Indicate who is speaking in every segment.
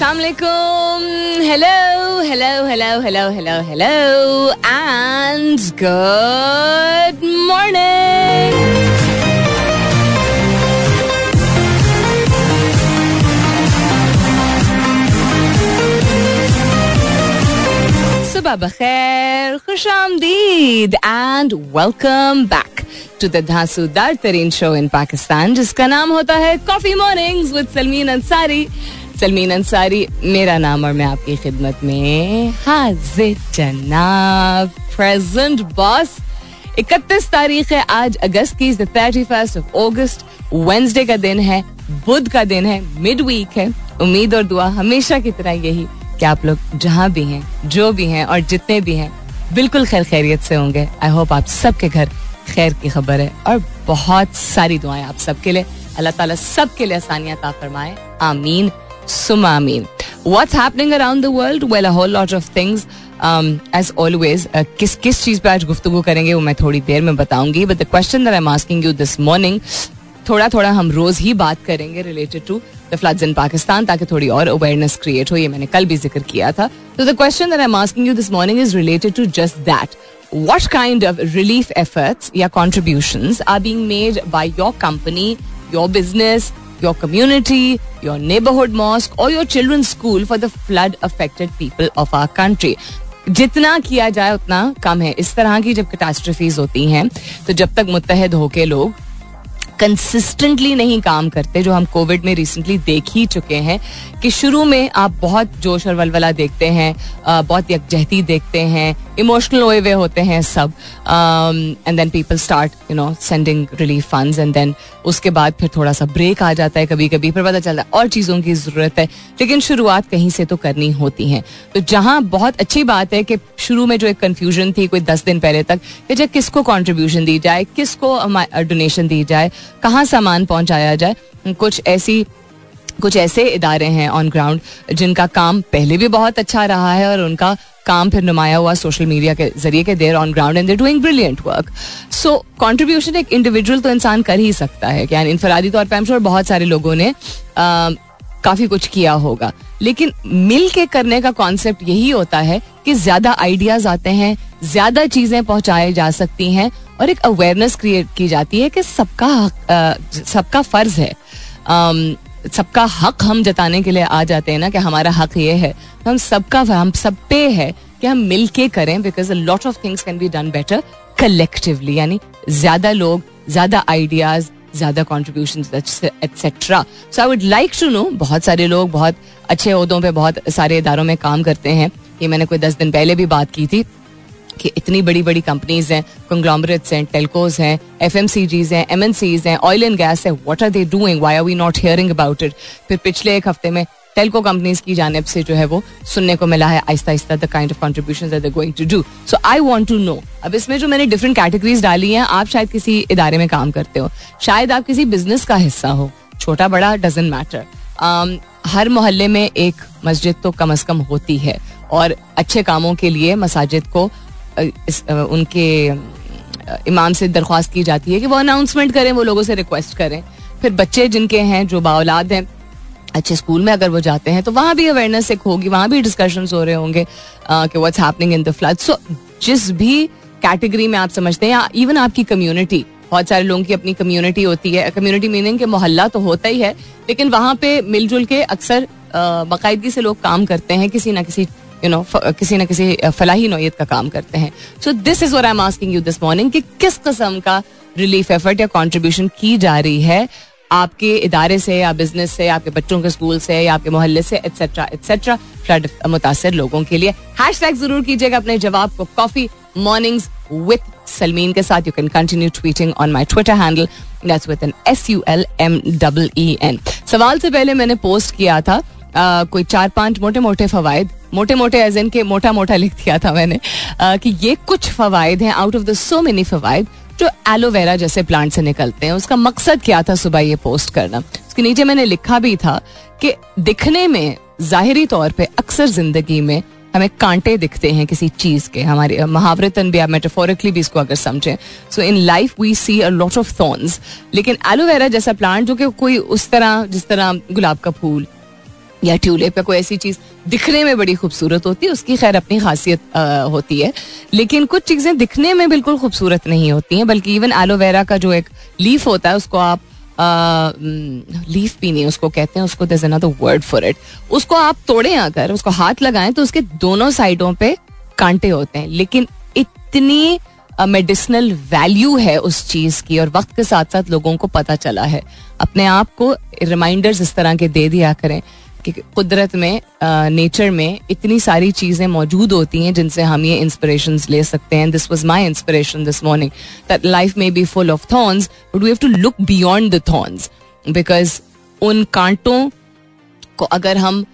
Speaker 1: Assalamualaikum. Hello, hello, hello, hello, hello, hello, and good morning. सुबह बखैर खुश आमदीद and welcome back to the धांसूदार तरीन show in Pakistan जिसका नाम होता है Coffee Mornings with Salmeen Ansari Salmeen Ansari, मेरा नाम और मैं आपकी खिदमत में हाजिर जनाब प्रेजेंट बॉस इकतीस तारीख है, आज अगस्त की thirty first of August Wednesday का दिन है, बुध का दिन है मिड वीक है। उम्मीद और दुआ हमेशा की तरह यही कि आप लोग जहाँ भी हैं, जो भी हैं और जितने भी हैं, बिल्कुल खैर खैरियत से होंगे। आई होप आप सबके घर खैर की खबर है और बहुत सारी दुआएँ आप सबके लिए। अल्लाह ताला सबके लिए आसानियाँ ता फरमाए। आमीन। सुम आमीन what's happening around the world well a whole lot of things as always किस किस चीज़ पे आज गुफ्तगू करेंगे वो मैं थोड़ी देर में बताऊँगी but the question that I am asking you this morning थोड़ा थोड़ा हम रोज ही बात करेंगे related to the floods in Pakistan ताकि थोड़ी और अवेयरनेस क्रिएट हो ये मैंने कल भी ज़िक्र किया था। तो the question that I am asking you this morning is related to just that what kind of relief efforts या contributions are being made by your company, your business, your community, your neighborhood mosque or your children's school for the flood affected people of our country. जितना किया जाए उतना कम है इस तरह की जब कैटास्ट्रफीज होती हैं तो जब तक मुतहद होके लोग कंसिस्टेंटली नहीं काम करते जो हम कोविड में रिसेंटली देख ही चुके हैं कि शुरू में आप बहुत जोश और वलवला देखते हैं बहुत यकजहती देखते हैं इमोशनल हुए हुए होते हैं सब। And then people start you know sending relief funds and then उसके बाद फिर थोड़ा सा ब्रेक आ जाता है कभी कभी फिर पता चलता है और चीज़ों की ज़रूरत है। लेकिन शुरुआत कहीं से तो करनी होती है। तो जहाँ बहुत अच्छी बात है कि शुरू में जो एक कन्फ्यूज़न थी कोई दस दिन पहले तक कि जब किसको कॉन्ट्रीब्यूशन दी जाए, किसको डोनेशन दी जाए, कहाँ सामान पहुँचाया जाए, कुछ ऐसी कुछ ऐसे इदारे हैं ऑन ग्राउंड जिनका काम पहले भी बहुत अच्छा रहा है और उनका काम फिर नुमाया हुआ सोशल मीडिया के ज़रिए के they're on ground and they're doing brilliant work so contribution एक इंडिविजुअल तो इंसान कर ही सकता है क्या इनफरादी तौर पर बहुत सारे लोगों ने काफ़ी कुछ किया होगा। लेकिन मिल के करने का कॉन्सेप्ट यही होता है कि ज़्यादा आइडियाज़ आते हैं, ज़्यादा चीज़ें पहुंचाई जा सकती हैं और एक अवेयरनेस क्रिएट की जाती है कि सबका सबका फ़र्ज़ है। सबका हक हम जताने के लिए आ जाते हैं ना कि हमारा हक ये है। तो हम सबका, हम सब पे है कि हम मिल के करें because lot of things can be done better collectively यानी ज़्यादा लोग, ज़्यादा आइडियाज़ ज़्यादा contribution etcetera so I would like to know बहुत सारे लोग बहुत अच्छे उहदों पे, बहुत सारे इदारों में काम करते हैं। ये मैंने कोई दस दिन पहले भी बात की थी। कि इतनी बड़ी बड़ी कंपनीज़ हैं कंग्लोमरेट्स हैं टेलकोज हैं एफ़ एम सी जीज हैं एम एन सीज हैं ऑयल एंड गैस है what are they doing why are we not hearing about it फिर पिछले एक हफ़्ते में टेलको कंपनीज़ की जानब से जो है वो सुनने को मिला है, आहिस्ता आहिस्ता the kind of contribution going to do so I want to know अब इसमें जो मैंने डिफरेंट कैटेगरीज डाली हैं, आप शायद किसी इदारे में काम करते हो, शायद आप किसी बिज़नेस का हिस्सा हो, छोटा बड़ा डजेंट मैटर हर मोहल्ले में एक मस्जिद तो कम अज कम होती है, और अच्छे कामों के लिए मसाजिद को इस, उनके इमाम से दरख्वास्त की जाती है कि वो अनाउंसमेंट करें वो लोगों से रिक्वेस्ट करें। फिर बच्चे जिनके हैं जो बाउलाद हैं अच्छे स्कूल में अगर वो जाते हैं तो वहाँ भी अवेयरनेस एक होगी वहाँ भी डिस्कशन हो रहे होंगे कि what's happening in the flood so जिस भी कैटेगरी में आप समझते हैं इवन आपकी कम्युनिटी बहुत सारे लोगों की अपनी कम्युनिटी होती है। कम्युनिटी मीनिंग के मोहल्ला तो होता ही है लेकिन वहाँ पे मिलजुल के अक्सर बाकायदगी से लोग काम करते हैं किसी ना किसी यू नो किसी ना किसी फलाही नोयत का काम करते हैं। So this is what I am asking you this morning कि किस किस्म का रिलीफ एफर्ट या कॉन्ट्रीब्यूशन की जा रही है आपके इदारे से या बिज़नेस से आपके बच्चों के स्कूल से या आपके मोहल्ले से एट्सेट्रा एट्सेट्रा फ्लड मुतासर लोगों के लिए। हैश टैग ज़रूर कीजिएगा अपने जवाब को कॉफ़ी मॉर्निंग्स विथ सलमीन के साथ। You can continue tweeting on my Twitter handle that's with N S U L M double E N सवाल से पहले मैंने पोस्ट किया था Uh, कोई चार पाँच मोटे मोटे फवायद मोटे मोटे एज इन के मोटा मोटा लिख दिया था मैंने uh, कि ये कुछ फवायद हैं out of the so many फवायद जो एलोवेरा जैसे प्लांट से निकलते हैं। उसका मकसद क्या था सुबह ये पोस्ट करना? उसके नीचे मैंने लिखा भी था कि दिखने में जाहिरी तौर पे अक्सर ज़िंदगी में हमें कांटे दिखते हैं किसी चीज़ के। हमारे महावरतन भी आप मेटाफोरिकली भी इसको अगर समझें। So in life we see a lot of thorns लेकिन एलोवेरा जैसा प्लांट जो कि कोई उस तरह जिस तरह गुलाब का फूल या ट्यूलिप या कोई ऐसी चीज़ दिखने में बड़ी खूबसूरत होती है, उसकी खैर अपनी खासियत होती है। लेकिन कुछ चीज़ें दिखने में बिल्कुल खूबसूरत नहीं होती हैं, बल्कि इवन एलोवेरा का जो एक लीफ होता है, उसको आप लीफ भी नहीं, उसको कहते हैं, उसको दस अनदर वर्ड फॉर इट उसको आप तोड़े अगर, उसको हाथ लगाएँ तो उसके दोनों साइडों पे कांटे होते हैं। लेकिन इतनी मेडिसिनल वैल्यू है उस चीज़ की, और वक्त के साथ साथ लोगों को पता चला है। अपने आप को रिमाइंडर्स इस तरह के दे दिया करें। कि कुदरत में नेचर में इतनी सारी चीज़ें मौजूद होती हैं जिनसे हम ये इंस्पिरेशन ले सकते हैं। This was my inspiration this morning that life में be full of thorns but we have to look beyond the thorns because उन कांटों को अगर हम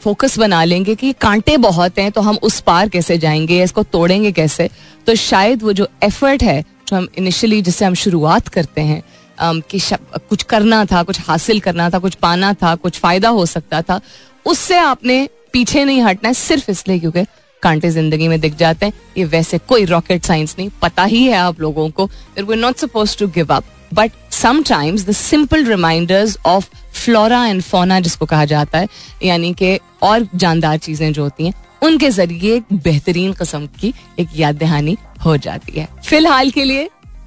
Speaker 1: फोकस बना लेंगे कि कांटे बहुत हैं तो हम उस पार कैसे जाएँगे इसको तोड़ेंगे कैसे तो शायद वो जो एफर्ट है, जो हम इनिशियली जिससे हम शुरुआत करते हैं कि कुछ करना था, कुछ हासिल करना था, कुछ पाना था, कुछ फ़ायदा हो सकता था, उससे आपने पीछे नहीं हटना है, सिर्फ़ इसलिए क्योंकि कांटे ज़िंदगी में दिख जाते हैं। ये वैसे कोई रॉकेट साइंस नहीं, पता ही है आप लोगों को we not suppose to give up but sometimes the simple reminders of flora and fauna जिसको कहा जाता है, यानी कि और जानदार चीज़ें जो होती हैं, उनके ज़रिए एक बेहतरीन कस्म की एक याद दहानी हो जाती है। फ़िलहाल के लिए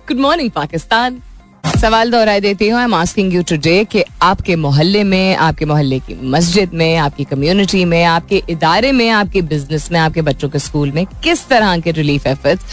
Speaker 1: गुड मॉर्निंग पाकिस्तान। सवाल दोहराई देती हूँ। I am asking you today कि आपके मोहल्ले में, आपके मोहल्ले की मस्जिद में, आपकी कम्युनिटी में, आपके इदारे में, आपके बिज़नेस में, आपके बच्चों के स्कूल में किस तरह के रिलीफ एफर्ट्स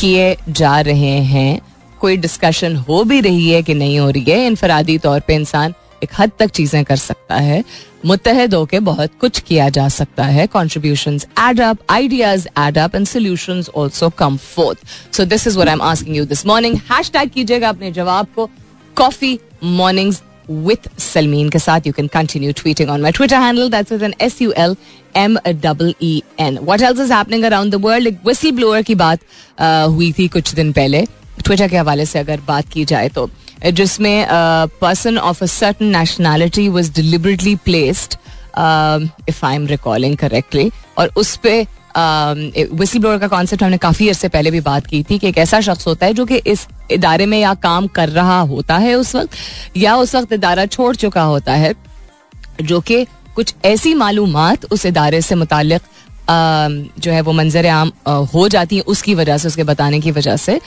Speaker 1: किए जा रहे हैं? कोई डिस्कशन हो भी रही है कि नहीं हो रही है? इनफरादी तौर पे इंसान एक हद तक चीज़ें कर सकता है। मुतहद होकर बहुत कुछ किया जा सकता है। Contribution add up ideas add up and solution also come forth so this is what I am asking you this morning hashtag कीजिएगा अपने जवाब को। कॉफ़ी मॉर्निंग्स with Salmeen के साथ। You can continue tweeting on my Twitter handle. That's with an S U L M double E N. What else is happening around the world? एक whistle blower की बात uh, हुई थी कुछ दिन पहले। ट्विटर के हवाले से अगर बात की जाए तो। जिसमें person of a certain nationality was deliberately placed if I am recalling correctly और उस पर विसल ब्लोअर का कॉन्सेप्ट हमने काफ़ी अर्से पहले भी बात की थी कि एक ऐसा शख्स होता है जो कि इस इदारे में या काम कर रहा होता है उस वक्त, या उस वक्त इदारा छोड़ चुका होता है, जो कि कुछ ऐसी मालूम उस इदारे से मुतालिक जो है वो मंजर आम हो जाती है उसकी वजह से, उसके बताने की वजह से,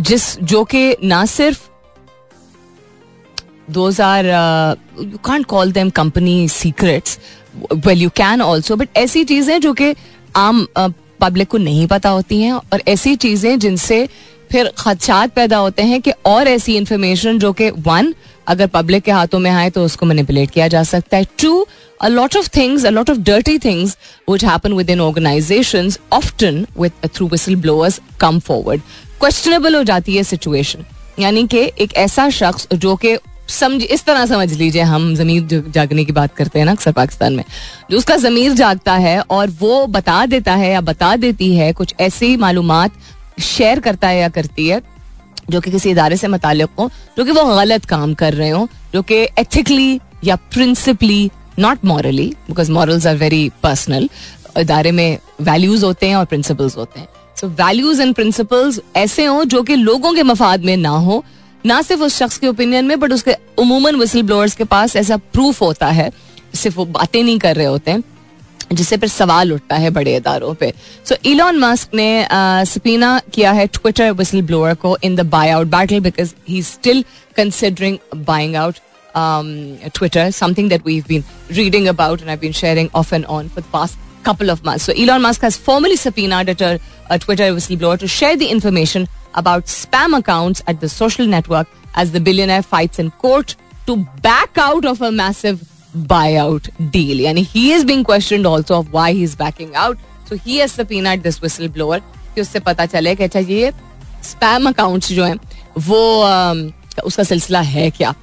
Speaker 1: जिस, जो कि ना सिर्फ़ those are you cont call them company secrets well you can also but ऐसी चीज़ें जो कि आम पब्लिक को नहीं पता होती हैं और ऐसी चीज़ें जिनसे फिर खदशात पैदा होते हैं कि और ऐसी इंफॉर्मेशन जो कि वन अगर पब्लिक के हाथों में आए तो उसको मैनिपुलेट किया जा सकता है. To a lot of things a lot of dirty things which happen within organization often with through whistle blowers come forward questionable हो जाती है सिचुएशन यानी कि एक ऐसा शख्स जो कि समझ, इस तरह समझ लीजिए हम जमीर जागने की बात करते हैं ना अक्सर पाकिस्तान में, जो उसका जमीर जागता है और वो बता देता है या बता देती है, कुछ ऐसी मालूम शेयर करता है या करती है, जो कि किसी इदारे से मुतालिक हो, जो कि वो गलत काम कर रहे हो, जो कि एथिकली या principally not morally because morals are very personal इदारे में वैल्यूज़ होते हैं और प्रिंसिपल्स होते हैं। सो वैल्यूज़ एंड प्रिंसिपल्स ऐसे हों जो कि लोगों के मफाद में ना हो ना सिर्फ़ उस शख्स के ओपिनियन में बट उसके उमूमन विसल ब्लोअर्स के पास ऐसा प्रूफ होता है सिर्फ़ वो बातें नहीं कर रहे होते हैं जिससे फिर सवाल उठता है बड़े इदारों पे सो इलॉन मस्क ने सपीना किया है ट्विटर विसल ब्लोअर को in the buy out battle because he still considering buying out Twitter something that we been reading about and I been sharing off and on for past couple of months. So Elon Musk has formally subpoenaed a, a Twitter whistleblower to share the information about spam accounts at the social network as the billionaire fights in court to back out of a massive buyout deal. And he is being questioned also of why he's backing out. So he has subpoenaed this whistleblower कि उससे पता चले कि अच्छा ये spam accounts जो हैं वो uh, उसका सिलसिला है क्या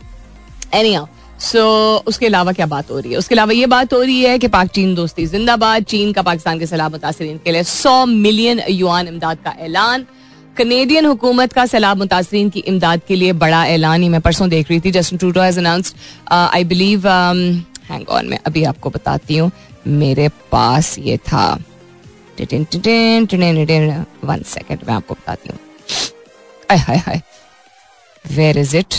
Speaker 1: एनी सो so, उसके अलावा क्या बात हो रही है उसके अलावा ये बात हो रही है कि पाक चीन दोस्ती जिंदाबाद चीन का पाकिस्तान के सलाह मुतासरीन के लिए सौ मिलियन युआन इमदाद का ऐलान कनेडियन हुकूमत का सैलाब मुतासरीन की इमदाद के लिए बड़ा ऐलान ही मैं परसों देख रही थी। Justin Trudeau has announced I believe hang on मैं अभी आपको बताती हूँ। मेरे पास ये था। वन सेकेंड मैं आपको बताती हूँ। वेर इज़ इट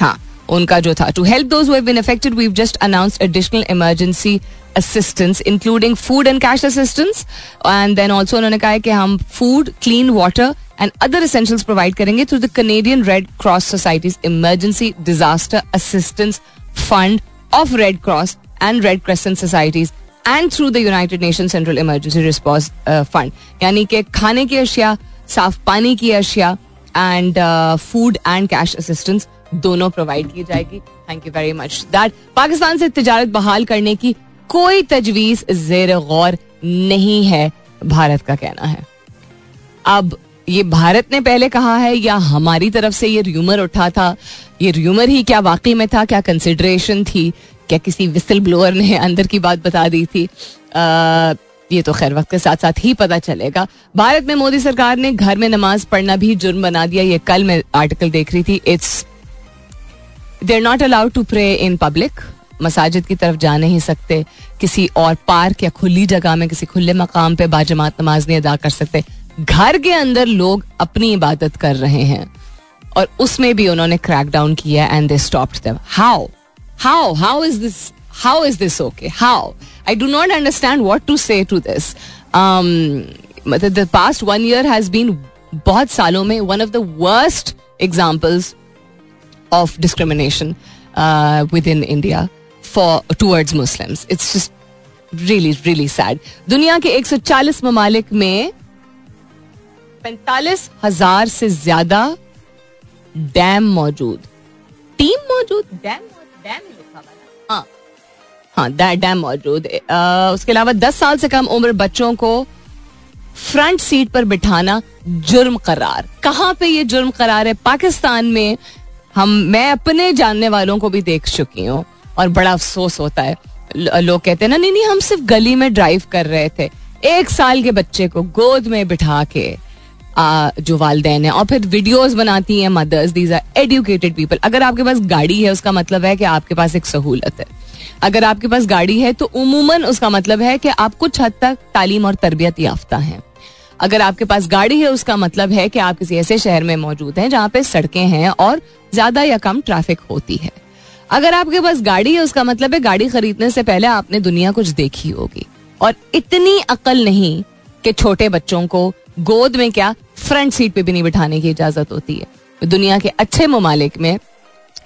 Speaker 1: हाँ उनका जो था। To help those affected we just announce additional emergency assistance including food and cash assistance and then also उन्होंने कहा है कि हम food clean water and other essentials provide करेंगे through the Canadian Red Cross societies Emergency Disaster Assistance Fund of Red Cross and Red Crescent societies and through the United Nation Central Emergency Response Fund यानी कि खाने की अशिया, साफ़ पानी की अशिया and food and cash assistance दोनों प्रोवाइड की जाएगी। Thank you very much that Pakistan से तजारत बहाल करने की कोई तजवीज जेर गौर नहीं है भारत का कहना है। अब ये भारत ने पहले कहा है या हमारी तरफ़ से ये र्यूमर उठा था? ये र्यूमर ही क्या वाकई में था? क्या कंसिडरेशन थी? क्या किसी विसल ब्लोअर ने अंदर की बात बता दी थी? आ, ये तो खैर वक्त के साथ साथ ही पता चलेगा। भारत में मोदी सरकार ने घर में नमाज़ पढ़ना भी जुर्म बना दिया। ये कल मैं आर्टिकल देख रही थी। It's there not allowed to pray in public मसाजिद की तरफ़ जा नहीं सकते, किसी और पार्क या खुली जगह में, किसी खुले मकाम पे बाजमात नमाज़ नहीं अदा कर सकते। घर के अंदर लोग अपनी इबादत कर रहे हैं और उसमें भी उन्होंने क्रैक डाउन किया and they stopped them how how how is this how is this okay how I do not understand what to say to this मतलब the past one year has been बहुत सालों में one of the worst examples of discrimination within India for towards Muslims it's just really really sad दुनिया के 140 ममालिक में पैंतालीस हज़ार से ज़्यादा डैम मौजूद। टीम मौजूद? डैम डैम हाँ हाँ। डैम मौजूद। उसके अलावा दस साल से कम उम्र बच्चों को फ्रंट सीट पर बिठाना जुर्म करार। कहाँ पे ये जुर्म करार है? पाकिस्तान में हम, मैं अपने जानने वालों को भी देख चुकी हूँ। और बड़ा अफसोस होता है। लोग कहते हैं ना नहीं नहीं हम सिर्फ़ गली में ड्राइव कर रहे थे। एक साल के बच्चे को गोद में बिठा के आ, जो वालदेन है और फिर वीडियोस बनाती हैं mothers these are educated people अगर आपके पास गाड़ी है उसका मतलब है कि आपके पास एक सहूलत है। अगर आपके पास गाड़ी है तो उमूमन उसका मतलब है कि आप कुछ हद तक तालीम और तरबियत याफ्ता हैं। अगर आपके पास गाड़ी है उसका मतलब है कि आप किसी ऐसे शहर में मौजूद हैं जहाँ पे सड़कें हैं और ज़्यादा या कम ट्रैफ़िक होती है। अगर आपके पास गाड़ी है, उसका मतलब है गाड़ी खरीदने से पहले आपने दुनिया कुछ देखी होगी। और इतनी अकल नहीं कि छोटे बच्चों को गोद में क्या फ्रंट सीट पे भी नहीं बिठाने की इजाज़त होती है। दुनिया के अच्छे ममालिक में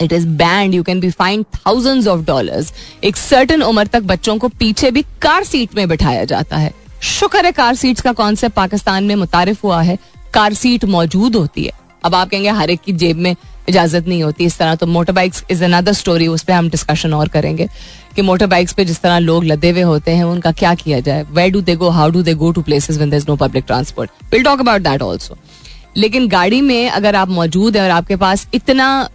Speaker 1: it is banned you can be fined thousand of dollar एक सर्टन उम्र तक बच्चों को पीछे भी कार सीट में बिठाया जाता है। शुक्र है कार सीट का कॉन्सेप्ट पाकिस्तान में मुतारिफ हुआ है। कार सीट मौजूद होती है। अब आप कहेंगे, हर एक की जेब में इजाज़त नहीं होती इस तरह तो motor bikes is another story उस पर हम डिस्कशन और करेंगे कि मोटर बाइक्स पे जिस तरह लोग लदे हुए होते हैं, उनका क्या किया जाए? Where do they go how do they go to places when no public transport will talk about that also लेकिन गाड़ी में अगर आप मौजूद है और आपके पास इतना,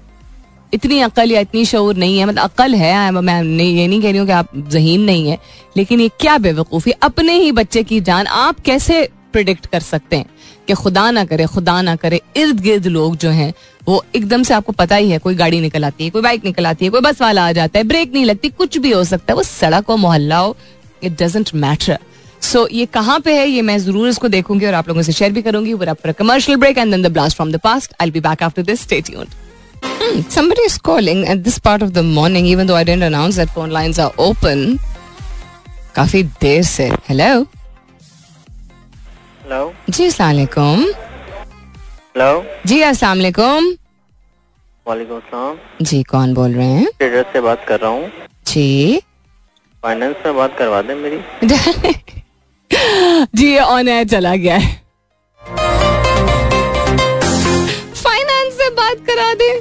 Speaker 1: इतनी अकल या इतनी शूर नहीं है मतलब अकल है मैं नहीं, ये नहीं कह रही हूँ कि आप जहीन नहीं है, लेकिन ये क्या बेवकूफ़ी, अपने ही बच्चे की जान, आप कैसे प्रिडिक्ट कर सकते हैं कि खुदा ना करे खुदा ना करे इर्द गिर्द लोग जो हैं वो एकदम से आपको पता ही है कोई गाड़ी निकल आती है कोई बाइक निकल आती है कोई बस वाला आ जाता है ब्रेक नहीं लगती कुछ भी हो सकता है वो सड़क हो मोहल्ला हो इट डजेंट मैटर सो ये कहाँ पे है ये मैं ज़रूर इसको देखूँगी और आप लोगों से शेयर भी करूँगी। Commercial break and then the blast from the past I be back after this stay tuned somebody is calling at this part of the morning, even though I didn't announce that phone lines are open. काफ़ी देर से। Hello
Speaker 2: hello
Speaker 1: जी अस्सलाम
Speaker 2: hello
Speaker 1: जी अस्सलाम वालेकुम जी कौन बोल रहे हैं?
Speaker 2: Trader से बात कर रहा हूँ।
Speaker 1: जी।
Speaker 2: फाइनेंस में बात करवा दें मेरी।
Speaker 1: जी ऑन एयर चला गया है। फाइनेंस से बात करा दे।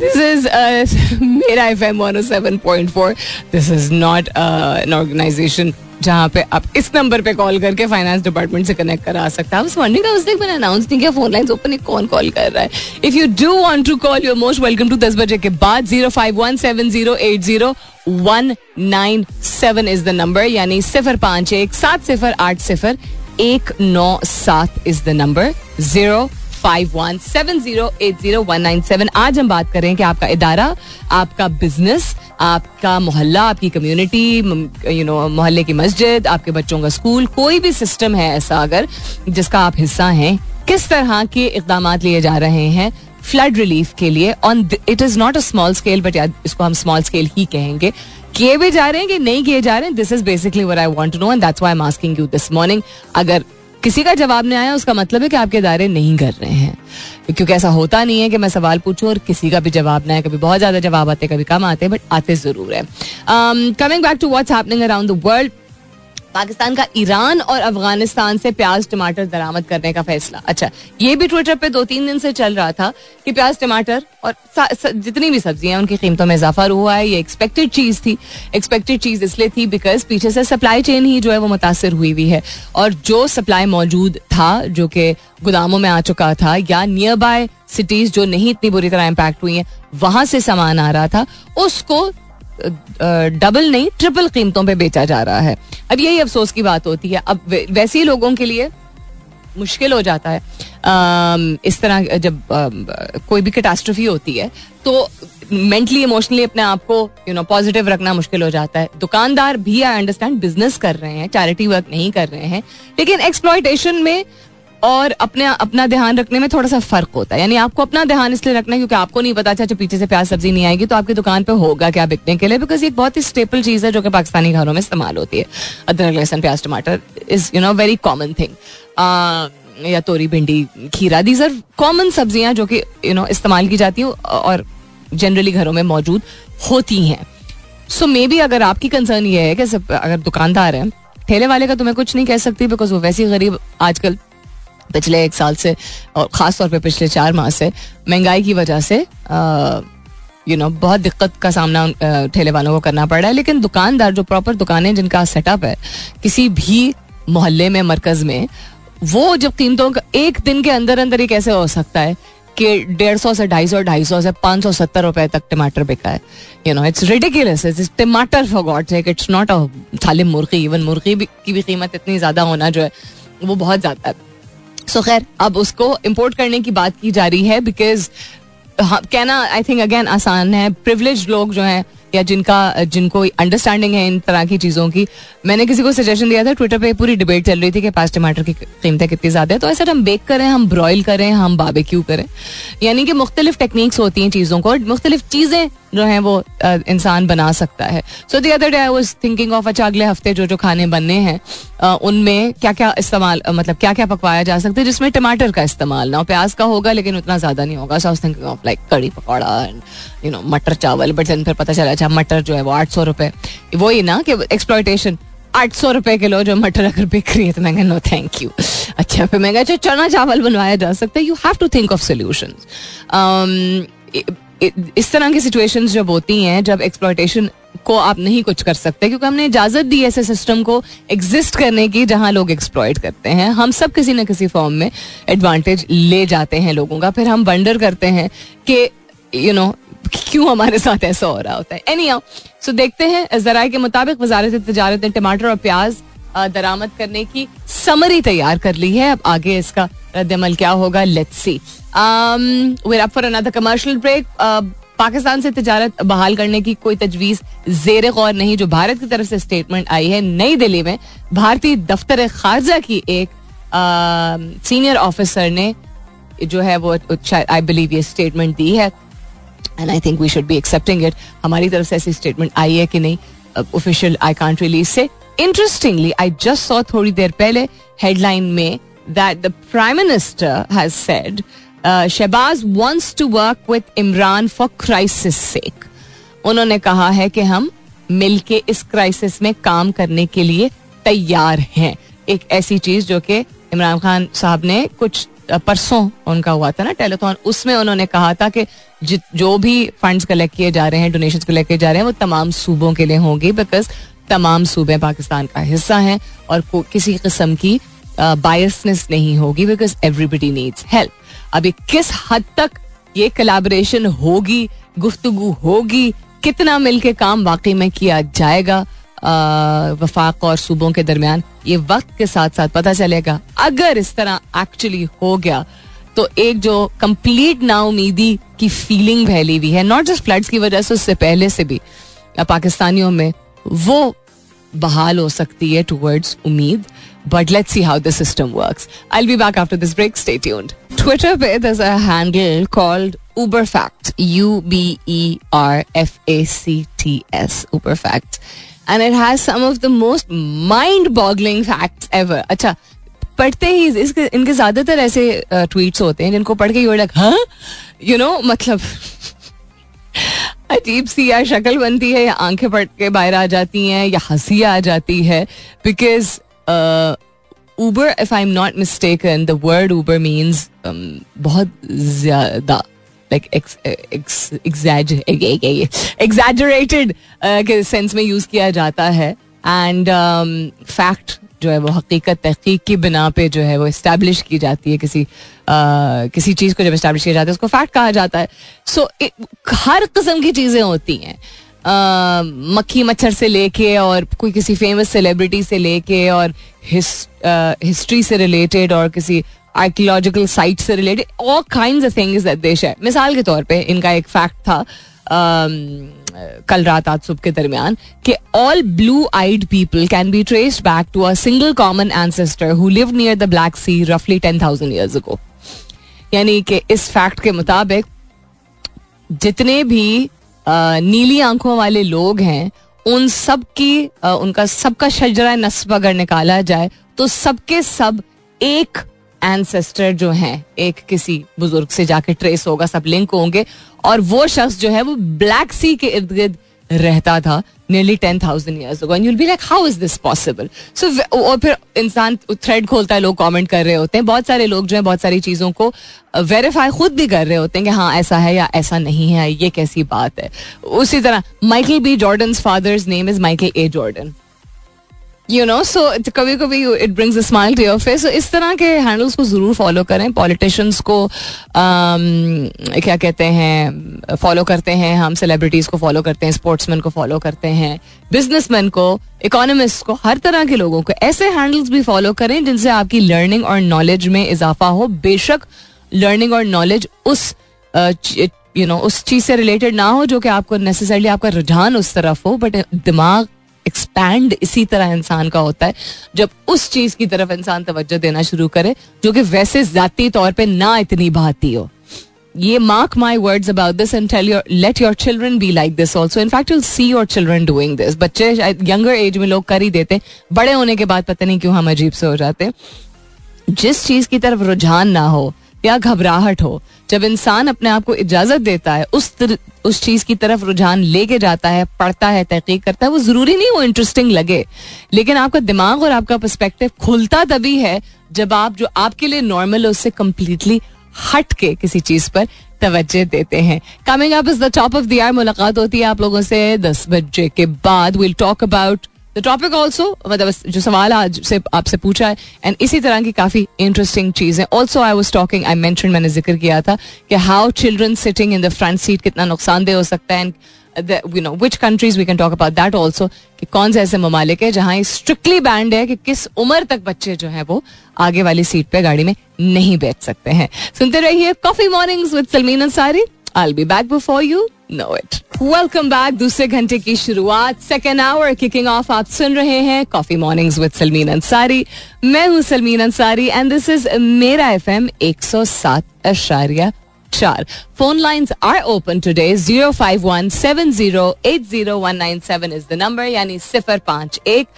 Speaker 1: दिस इज़ मेरा F M one seven point four this is not an organization जहाँ पे आप इस नंबर पे कॉल करके फाइनेंस डिपार्टमेंट से कनेक्ट करा सकते हैं। मैंने अनाउंस नहीं किया फ़ोन लाइन ओपन कौन कॉल कर रहा है? If you do want to call you're most welcome to दस बजे के बाद zero five one seven zero eight zero one nine seven is the number यानी सिफर पाँच एक, सात सिफर आठ सिफर, एक नौ सात is the number zero five one seven zero eight zero one nine seven आज हम बात करें कि आपका इदारा आपका बिज़नेस आपका मोहल्ला आपकी कम्युनिटी यू नो मोहल्ले की मस्जिद आपके बच्चों का स्कूल कोई भी सिस्टम है ऐसा अगर जिसका आप हिस्सा हैं किस तरह के इकदाम लिए जा रहे हैं फ्लड रिलीफ के लिए on it is not a small scale but इसको हम स्मॉल स्केल ही कहेंगे किए भी जा रहे हैं कि नहीं किए जा रहे हैं this is basically what I want know and that's why am asking you this morning अगर किसी का जवाब नहीं आया, उसका मतलब है कि आपके दायरे नहीं कर रहे हैं। क्योंकि ऐसा होता नहीं है कि मैं सवाल पूछूँ और किसी का भी जवाब ना है कभी बहुत ज़्यादा जवाब आते हैं कभी कम आते हैं बट आते ज़रूर है। Coming back to happening around the world Pakistan का ईरान और अफ़गानिस्तान से प्याज टमाटर दरामद करने का फैसला। अच्छा ये भी ट्विटर पे दो तीन दिन से चल रहा था कि प्याज टमाटर और सा, सा, जितनी भी सब्ज़ियाँ उनकी कीमतों में इजाफा हुआ है। ये एक्सपेक्टेड चीज़ थी। एक्सपेक्टेड चीज़ इसलिए थी बिकॉज़ पीछे से सप्लाई चेन ही जो है वो मुतासर हुई हुई है। और जो सप्लाई मौजूद था जो कि गोदामों में आ चुका था या नियर बाय सिटीज़ जो नहीं इतनी बुरी तरह इम्पैक्ट हुई हैं वहाँ से सामान आ रहा था उसको डबल नहीं ट्रिपल कीमतों पे बेचा जा रहा है। अब यही अफसोस की बात होती है। अब वैसे ही लोगों के लिए मुश्किल हो जाता है। इस तरह जब कोई भी कैटास्ट्रफी होती है तो मेंटली इमोशनली अपने आप को यू नो पॉजिटिव रखना मुश्किल हो जाता है। दुकानदार भी आई अंडरस्टैंड बिज़नेस कर रहे हैं चैरिटी वर्क नहीं कर रहे हैं। लेकिन एक्सप्लॉयटेशन में और अपने, अपना ध्यान रखने में थोड़ा सा फ़र्क होता है। यानी आपको अपना ध्यान इसलिए रखना है क्योंकि आपको नहीं पता अच्छा पीछे से प्याज सब्ज़ी नहीं आएगी तो आपकी दुकान पे होगा क्या बिकने के लिए? बिकॉज़ एक बहुत ही स्टेपल चीज़ है जो कि पाकिस्तानी घरों में इस्तेमाल होती है। अदरक, लहसन, प्याज, टमाटर is you know very common thing या तोरी, भिंडी, खीरा दीज आर कॉमन सब्ज़ियाँ जो कि यू नो इस्तेमाल की जाती हैं और जनरली घरों में मौजूद होती हैं। सो मे बी अगर आपकी कंसर्न ये है कि अगर दुकानदार है, ठेले वाले का तुम्हें कुछ नहीं कह सकती बिकॉज़ वो वैसे गरीब आजकल पिछले एक साल से, और ख़ास तौर पे पिछले चार माह से, महँगाई की वजह से यू नो बहुत दिक्कत का सामना ठेले वालों को करना पड़ रहा है। लेकिन दुकानदार, जो प्रॉपर दुकानें जिनका सेटअप है, किसी भी मोहल्ले में, मरकज में, वो जब कीमतों का, एक दिन के अंदर अंदर ही कैसे हो सकता है कि डेढ़ सौ से ढाई सौ ढाई सौ से पाँच सौ, सत्तर रुपए तक टमाटर बिका है? You know it's ridiculous it's tamatar for God sake it's not a थाली मुर्गी. इवन मुर्गी की भी कीमत इतनी ज़्यादा होना जो है, वो बहुत ज़्यादा सो खैर अब उसको इम्पोर्ट करने की बात की जा रही है बिकॉज़ हाँ, कहना आई थिंक अगेन आसान है। प्रिवलेज लोग जो हैं या जिनका जिनको अंडरस्टैंडिंग है इन तरह की चीज़ों की मैंने किसी को सजेशन दिया था ट्विटर पे पूरी डिबेट चल रही थी कि पास टमाटर की कीमतें कितनी ज़्यादा है। तो ऐसा हम बेक करें हम ब्रॉयल करें हम बाबेक्यू करें। यानी कि मुख्तलिफ़ टेक्निक्स होती हैं चीज़ों को मुख्तलिफ़ चीज़ें जो है वो इंसान बना सकता है। So the other day I was thinking of अच्छा अगले हफ़्ते जो जो खाने बनने हैं उनमें क्या क्या इस्तेमाल मतलब क्या क्या पकवाया जा सकता है, जिसमें टमाटर का इस्तेमाल ना प्याज का होगा, लेकिन उतना ज़्यादा नहीं होगा। So I thinking of like kadhi pakora and you know मटर चावल बट फिर पता चला अच्छा मटर जो है वो आठ सौ रुपए। वही ना कि एक्सप्लॉयटेशन आठ सौ रुपए किलो जो मटर अगर बिक रही है तो मैं नो थैंक यू अच्छा फिर मैं अच्छा चना चावल बनवाया जा सकता है। You have to think of solution इस तरह की सिचुएशंस जब होती हैं, जब एक्सप्लॉयटेशन को आप नहीं कुछ कर सकते, क्योंकि हमने इजाज़त दी ऐसे सिस्टम को एग्जिस्ट करने की, जहाँ लोग एक्सप्लॉयट करते हैं। हम सब किसी न किसी फॉर्म में एडवांटेज ले जाते हैं लोगों का। फिर हम वंडर करते हैं कि यू नो क्यों हमारे साथ ऐसा हो रहा होता है। एनी सो देखते हैं, जराए के मुताबिक वजारत तजारत ने टमाटर और प्याज दरामद करने की समरी तैयार कर ली है। अब आगे इसका रद्दमल क्या होगा? Let's see we're up for another commercial break Pakistan से तजारत बहाल करने की कोई तजवीज जेर गौर नहीं, जो भारत की तरफ़ से स्टेटमेंट आई है नई दिल्ली में। भारतीय दफ्तर खारजा की एक सीनियर ऑफिसर ने जो है वो आई बिलीव ये स्टेटमेंट दी है and I think we should be accepting it हमारी तरफ़ से ऐसी स्टेटमेंट आई है कि नहीं official I can't really say interestingly I just saw थोड़ी देर पहले हेडलाइन में that the prime minister has said Shahbaz wants to work with Imran for crisis sake उन्होंने कहा है कि हम मिलके इस क्राइसिस में काम करने के लिए तैयार हैं। एक ऐसी चीज़ जो कि इमरान खान साहब ने कुछ परसों उनका हुआ था ना टेलीथॉन उसमें उन्होंने कहा था कि जो भी फंड्स कलेक्ट किए जा रहे हैं डोनेशन कलेक्ट किए जा रहे हैं, वो तमाम सूबों के लिए होंगी बिकॉज़ तमाम सूबे पाकिस्तान का हिस्सा हैं और किसी किस्म की बायसनेस नहीं होगी बिकॉज़ एवरीबडी नीड्स हेल्प अभी किस हद तक ये कलेबोरेशन होगी, गुफ्तगु होगी, कितना मिलके काम वाकई में किया जाएगा वफाक और सूबों के दरमियान, ये वक्त के साथ साथ पता चलेगा। अगर इस तरह एक्चुअली हो गया तो एक जो कंप्लीट नाउमीदी की फीलिंग फैली हुई है नॉट जस्ट फ्लड्स की वजह से, उससे पहले से भी पाकिस्तानियों में, वो बहाल हो सकती है टूवर्ड्स उम्मीद but let's see how the system works I be back after this break stay tuned Twitter पे a handle called Uber Fact. U B E R F A C T S. Uber Fact. And it has some of the most mind boggling facts ever. अच्छा पढ़ते ही इसके इनके ज़्यादातर ऐसे tweets होते हैं जिनको पढ़ के यू लाइक हाँ यू नो मतलब अजीब सी या शक्ल बनती है, या आँखें पड़ के बाहर आ जाती हैं, या हँसी आ जाती है because uber if I am not mistaken the word uber means बहुत ज़्यादा लाइक एग्जैजरेटेड के सेंस में यूज़ किया जाता है. एंड फैक्ट जो है वो हकीकत तहकीक की बिना पे जो है वो इस्टेब्लिश की जाती है किसी आ, किसी चीज़ को जब इस्टेब्लिश किया जाता है उसको फैक्ट कहा जाता है। सो so, हर किस्म की चीज़ें होती हैं। मक्खी मच्छर से लेके और कोई किसी फ़ेमस सेलिब्रिटी से लेके और हिस्ट्री से रिलेटेड और किसी आर्कियोलॉजिकल साइट से related all kind of things that देश है मिसाल के तौर पे इनका एक फैक्ट था कल रात आज सुबह के दरमियान कि all blue eyed people can be traced back to a single common ancestor who live near the Black Sea रफली टेन थाउज़ेंड ईयर्स अगो यानी कि इस फैक्ट के मुताबिक जितने भी नीली आँखों वाले लोग हैं, उन सब की उनका सबका शजरा नस्ब अगर निकाला जाए तो सबके सब एक एंसेस्टर जो हैं, एक किसी बुज़ुर्ग से जाके ट्रेस होगा, सब लिंक होंगे। और वो शख्स जो है, वो ब्लैक सी के इर्द गिर्द रहता था nearly ten thousand years you'll be like how is this possible so और फिर इंसान थ्रेड खोलता है, लोग कमेंट कर रहे होते हैं। बहुत सारे लोग जो है, बहुत सारी चीज़ों को वेरीफाई खुद भी कर रहे होते हैं कि हाँ ऐसा है या ऐसा नहीं है, ये कैसी बात है। उसी तरह Michael B Jordan father's name is Michael A Jordan you know so कभी कभी it brings smile to your face इस तरह के हैंडल्स को ज़रूर फॉलो करें. पॉलिटिशियंस को um, क्या कहते हैं फॉलो करते हैं हम सेलिब्रिटीज को फॉलो करते हैं स्पोर्ट्समैन को फॉलो करते हैं बिजनेसमैन को इकोनॉमिस्ट को हर तरह के लोगों को ऐसे हैंडल्स भी फॉलो करें जिनसे आपकी लर्निंग और नॉलेज में इजाफा हो. बेशक लर्निंग और नॉलेज उस यू नो उस चीज़ से रिलेटेड ना हो जो कि आपको नेसेसरली आपका रुझान उस तरफ़ हो बट दिमाग एक्सपैंड इसी तरह इंसान का होता है, जब उस चीज़ की तरफ़ इंसान तवज्जो देना शुरू करे, जो कि वैसे जाती तौर पे ना इतनी भाती हो। ये mark my words about this and tell your let your children be like this also in fact you'll see your children doing this बच्चे यंगर एज में लोग कर ही देते, बड़े होने के बाद पता नहीं क्यों हम अजीब से हो जाते जिस चीज़ की तरफ़ रुझान ना हो या घबराहट हो जब इंसान अपने आप को इजाज़त देता है उस तर, उस चीज़ की तरफ़ रुझान लेके जाता है पढ़ता है तहकीक करता है वो ज़रूरी नहीं वो इंटरेस्टिंग लगे। लेकिन आपका दिमाग और आपका पर्सपेक्टिव खुलता तभी है जब आप जो आपके लिए नॉर्मल है उससे कंप्लीटली हट के किसी चीज़ पर तवज्जो देते हैं। Coming up is the top of the year मुलाकात होती है आप लोगों से दस बजे के बाद will talk about the topic also मतलब जो सवाल आज से आपसे पूछा है एंड इसी तरह की काफ़ी इंटरेस्टिंग चीज़. है also I was talking I मैं मैंने ज़िक्र किया था कि how children sitting in the front seat कितना नुकसानदेह हो सकता है you know which countries we can talk about that also कि कौन से ऐसे ममालिक है जहाँ स्ट्रिक्टली बैंड है कि किस उम्र तक बच्चे जो है वो आगे वाली सीट पे गाड़ी में नहीं बैठ सकते हैं. सुनते रहिए coffee mornings with Salmeen Ansari I be back before you know it welcome back दूसरे घंटे की शुरुआत. सेकेंड आवर किकिंग ऑफ़ आप सुन रहे हैं coffee mornings with Salmeen Ansari मैं हूँ Salmeen Ansari and this is मेरा एफ़ एम एक सौ सात अशारिया चार. Phone lines are open today zero five one seven zero eight zero one nine seven is the number यानी सिफर पाँच एक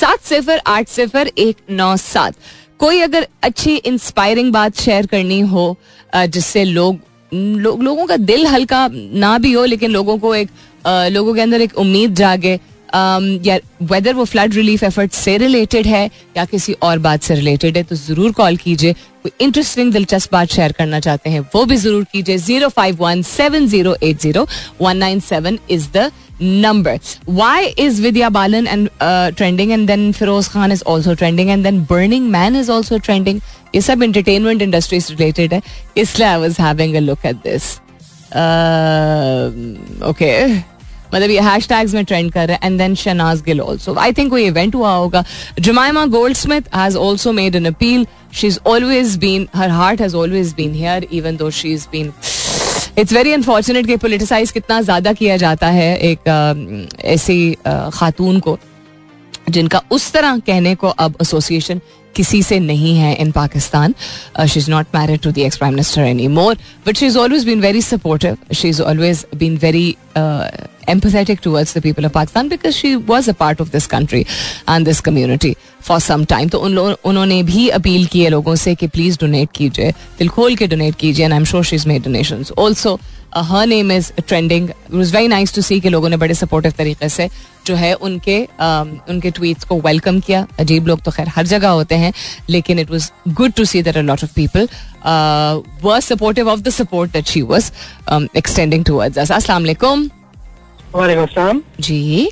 Speaker 1: सात सिफर आठ सिफर एक नौ सात. कोई अगर अच्छी इंस्पायरिंग बात शेयर करनी हो जिससे लोग लो, लोगों का दिल हल्का ना भी हो लेकिन लोगों को एक आ, लोगों के अंदर एक उम्मीद जागे या वेदर वो फ्लड रिलीफ एफर्ट से रिलेटेड है या किसी और बात से रिलेटेड है तो ज़रूर कॉल कीजिए कोई इंटरेस्टिंग दिलचस्प बात शेयर करना चाहते हैं वो भी ज़रूर कीजिए zero five one seven zero eight zero one nine seven is the. Why is Vidya Balan and uh, trending and then Feroz Khan is also trending and then Burning Man is also trending? ये सब entertainment industry से related है इसलिए was having a look at this. Uh, okay. मतलब ये hashtags में trend कर रहे हैं and then Shehnaaz Gill also I think कोई इवेंट हुआ होगा Jemima Goldsmith has also made an appeal she is always been her heart has always been here even though she is been it's very unfortunate कि politicise कितना ज़्यादा किया जाता है एक ऐसी खातून को जिनका उस तरह कहने को अब एसोसिएशन किसी से नहीं है in Pakistan she is not married to the ex prime minister any more but she is always been very supportive she is always been very empathetic towards the people of Pakistan because she was a part of this country and this community for some time. तो उन लोग उन्होंने भी appeal की है लोगों से कि प्लीज़ डोनेट कीजिए, दिल खोल के डोनेट कीजिए and I am sure she is made donation also her name is trending it very nice to see कि लोगों ने बड़े सपोर्टिव तरीके से जो है उनके um, उनके ट्वीट्स को वेलकम किया। अजीब लोग तो खैर हर जगह होते हैं लेकिन it was good to see that a lot of people were supportive of the support that she was extending towards us अस्सलाम वालेकुम
Speaker 3: वालेकुम
Speaker 1: जी।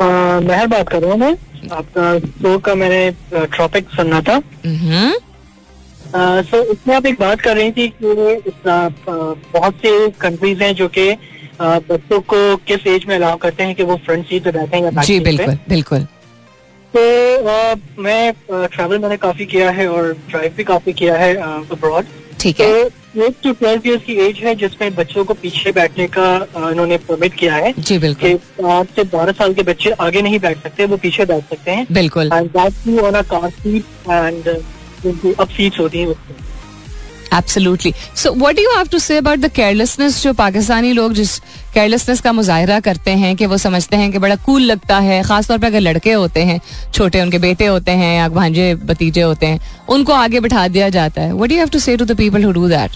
Speaker 3: महर बात कर रहा हूँ मैं आपका शो का मैंने टॉपिक सुनना था।
Speaker 1: हम्म।
Speaker 3: सो इसमें आप एक बात कर रही थी कि बहुत से कंट्रीज़ हैं जो कि बच्चों को किस एज में अलाउ करते हैं कि वो फ्रंट सीट पे बैठे या
Speaker 1: जी बिल्कुल बिल्कुल।
Speaker 3: तो आ, मैं ट्रैवल मैंने काफ़ी किया है और ड्राइव भी काफ़ी किया है अब्रॉड
Speaker 1: ठीक
Speaker 3: तो
Speaker 1: है।
Speaker 3: एट टू ट्वेल्व ईयर्स की एज है जिसमें बच्चों को पीछे बैठने का इन्होंने परमिट किया है
Speaker 1: जी बिल्कुल।
Speaker 3: आठ से बारह साल के बच्चे आगे नहीं बैठ सकते वो पीछे बैठ सकते हैं।
Speaker 1: बिल्कुल।
Speaker 3: Car seat up seats होती हैं।
Speaker 1: Absolutely so what do you have to say about the carelessness जो पाकिस्तानी लोग जिस केयरलेसनेस का मुजाहरा करते हैं कि वो समझते हैं कि बड़ा कूल लगता है खासतौर पर अगर लड़के होते हैं छोटे उनके बेटे होते हैं या भांजे भतीजे होते हैं उनको आगे बिठा दिया जाता है। What do you have to say to the
Speaker 3: people who do that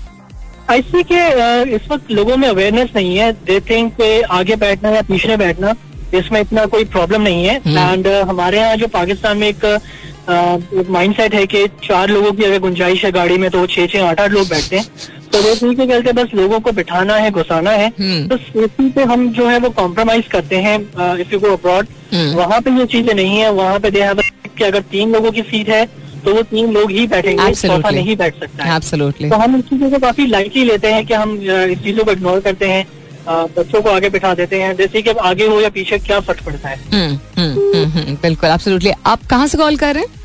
Speaker 3: इस वक्त लोगों में अवेयरनेस नहीं है। दे थिंक आगे बैठना या पीछे बैठना इसमें इतना कोई प्रॉब्लम नहीं है।
Speaker 1: हम्म।
Speaker 3: एंड हमारे यहाँ जो पाकिस्तान में एक माइंड सेट है कि चार लोगों की अगर गुंजाइश है गाड़ी में तो छह छह आठ आठ लोग बैठते हैं। तो वो ठीक है कहते हैं बस लोगों को बिठाना है घुसाना है।
Speaker 1: हम्म।
Speaker 3: तो सेफ्टी पे हम जो है वो कॉम्प्रोमाइज करते हैं if you go abroad
Speaker 1: hmm.
Speaker 3: वहाँ पे ये चीज़ें नहीं है वहाँ पे दे हैव कि अगर तीन लोगों की सीट है तो वो तीन लोग ही बैठेंगे चौथा नहीं बैठ सकता है।
Speaker 1: एब्सोल्युटली
Speaker 3: तो हम इस चीज़ों को काफ़ी लाइटली लेते हैं कि हम इस चीज़ों को इग्नोर करते हैं बच्चों को आगे बिठा देते हैं जैसे कि अब आगे हो या पीछे क्या फ़र्क पड़ता है।
Speaker 1: बिल्कुल एब्सोल्युटली आप कहाँ से कॉल कर रहे हाँ,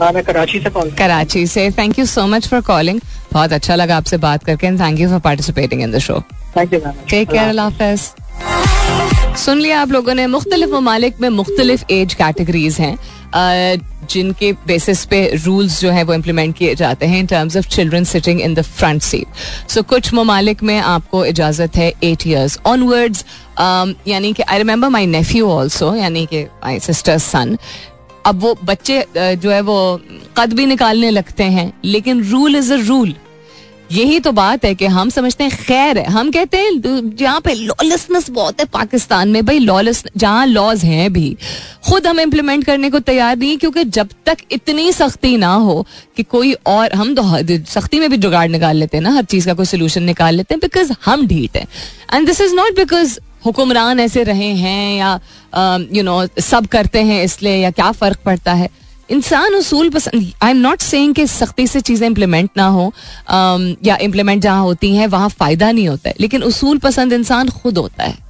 Speaker 3: मैं कराची से कॉल
Speaker 1: कराची से। Thank you so much for calling बहुत अच्छा लगा आपसे बात करके and thank you for participating in the show
Speaker 3: thank you ma'am
Speaker 1: take care अल्लाह हाफिज सुन लिया आप लोगों ने मुख्तलिफ़ ममालिक में मुख्तलिफ़ एज कैटेगरीज हैं। जिनके बेसिस पे रूल्स जो है वो इम्प्लीमेंट किए जाते हैं in terms of children sitting in the front seat so कुछ ममालिक में आपको इजाज़त है एट ईयर्स ऑनवर्ड्स यानी कि I remember my nephew also यानी कि माई सिस्टर्स सन अब वो बच्चे जो है वो कद भी निकालने लगते हैं, लेकिन रूल इज़ अ रूल यही तो बात है कि हम समझते हैं खैर है। हम कहते हैं जहाँ पे लॉलेसनेस बहुत है पाकिस्तान में, भाई लॉलेस जहाँ लॉज हैं भी, खुद हम इम्प्लीमेंट करने को तैयार नहीं, क्योंकि जब तक इतनी सख्ती ना हो कि कोई और, हम तो सख्ती में भी जुगाड़ निकाल लेते हैं ना, हर चीज़ का कोई सोल्यूशन निकाल लेते हैं बिकॉज़ हम ढीट हैं। And this is not because हुक्मरान ऐसे रहे हैं या यू नो सब करते हैं इसलिए या क्या फ़र्क पड़ता है? इंसान उसूल पसंद आई एम नॉट सेइंग कि सख्ती से चीज़ें इम्प्लीमेंट ना हो या इम्प्लीमेंट जहाँ होती हैं, वहाँ फ़ायदा नहीं होता है, लेकिन उसूल पसंद इंसान खुद होता है।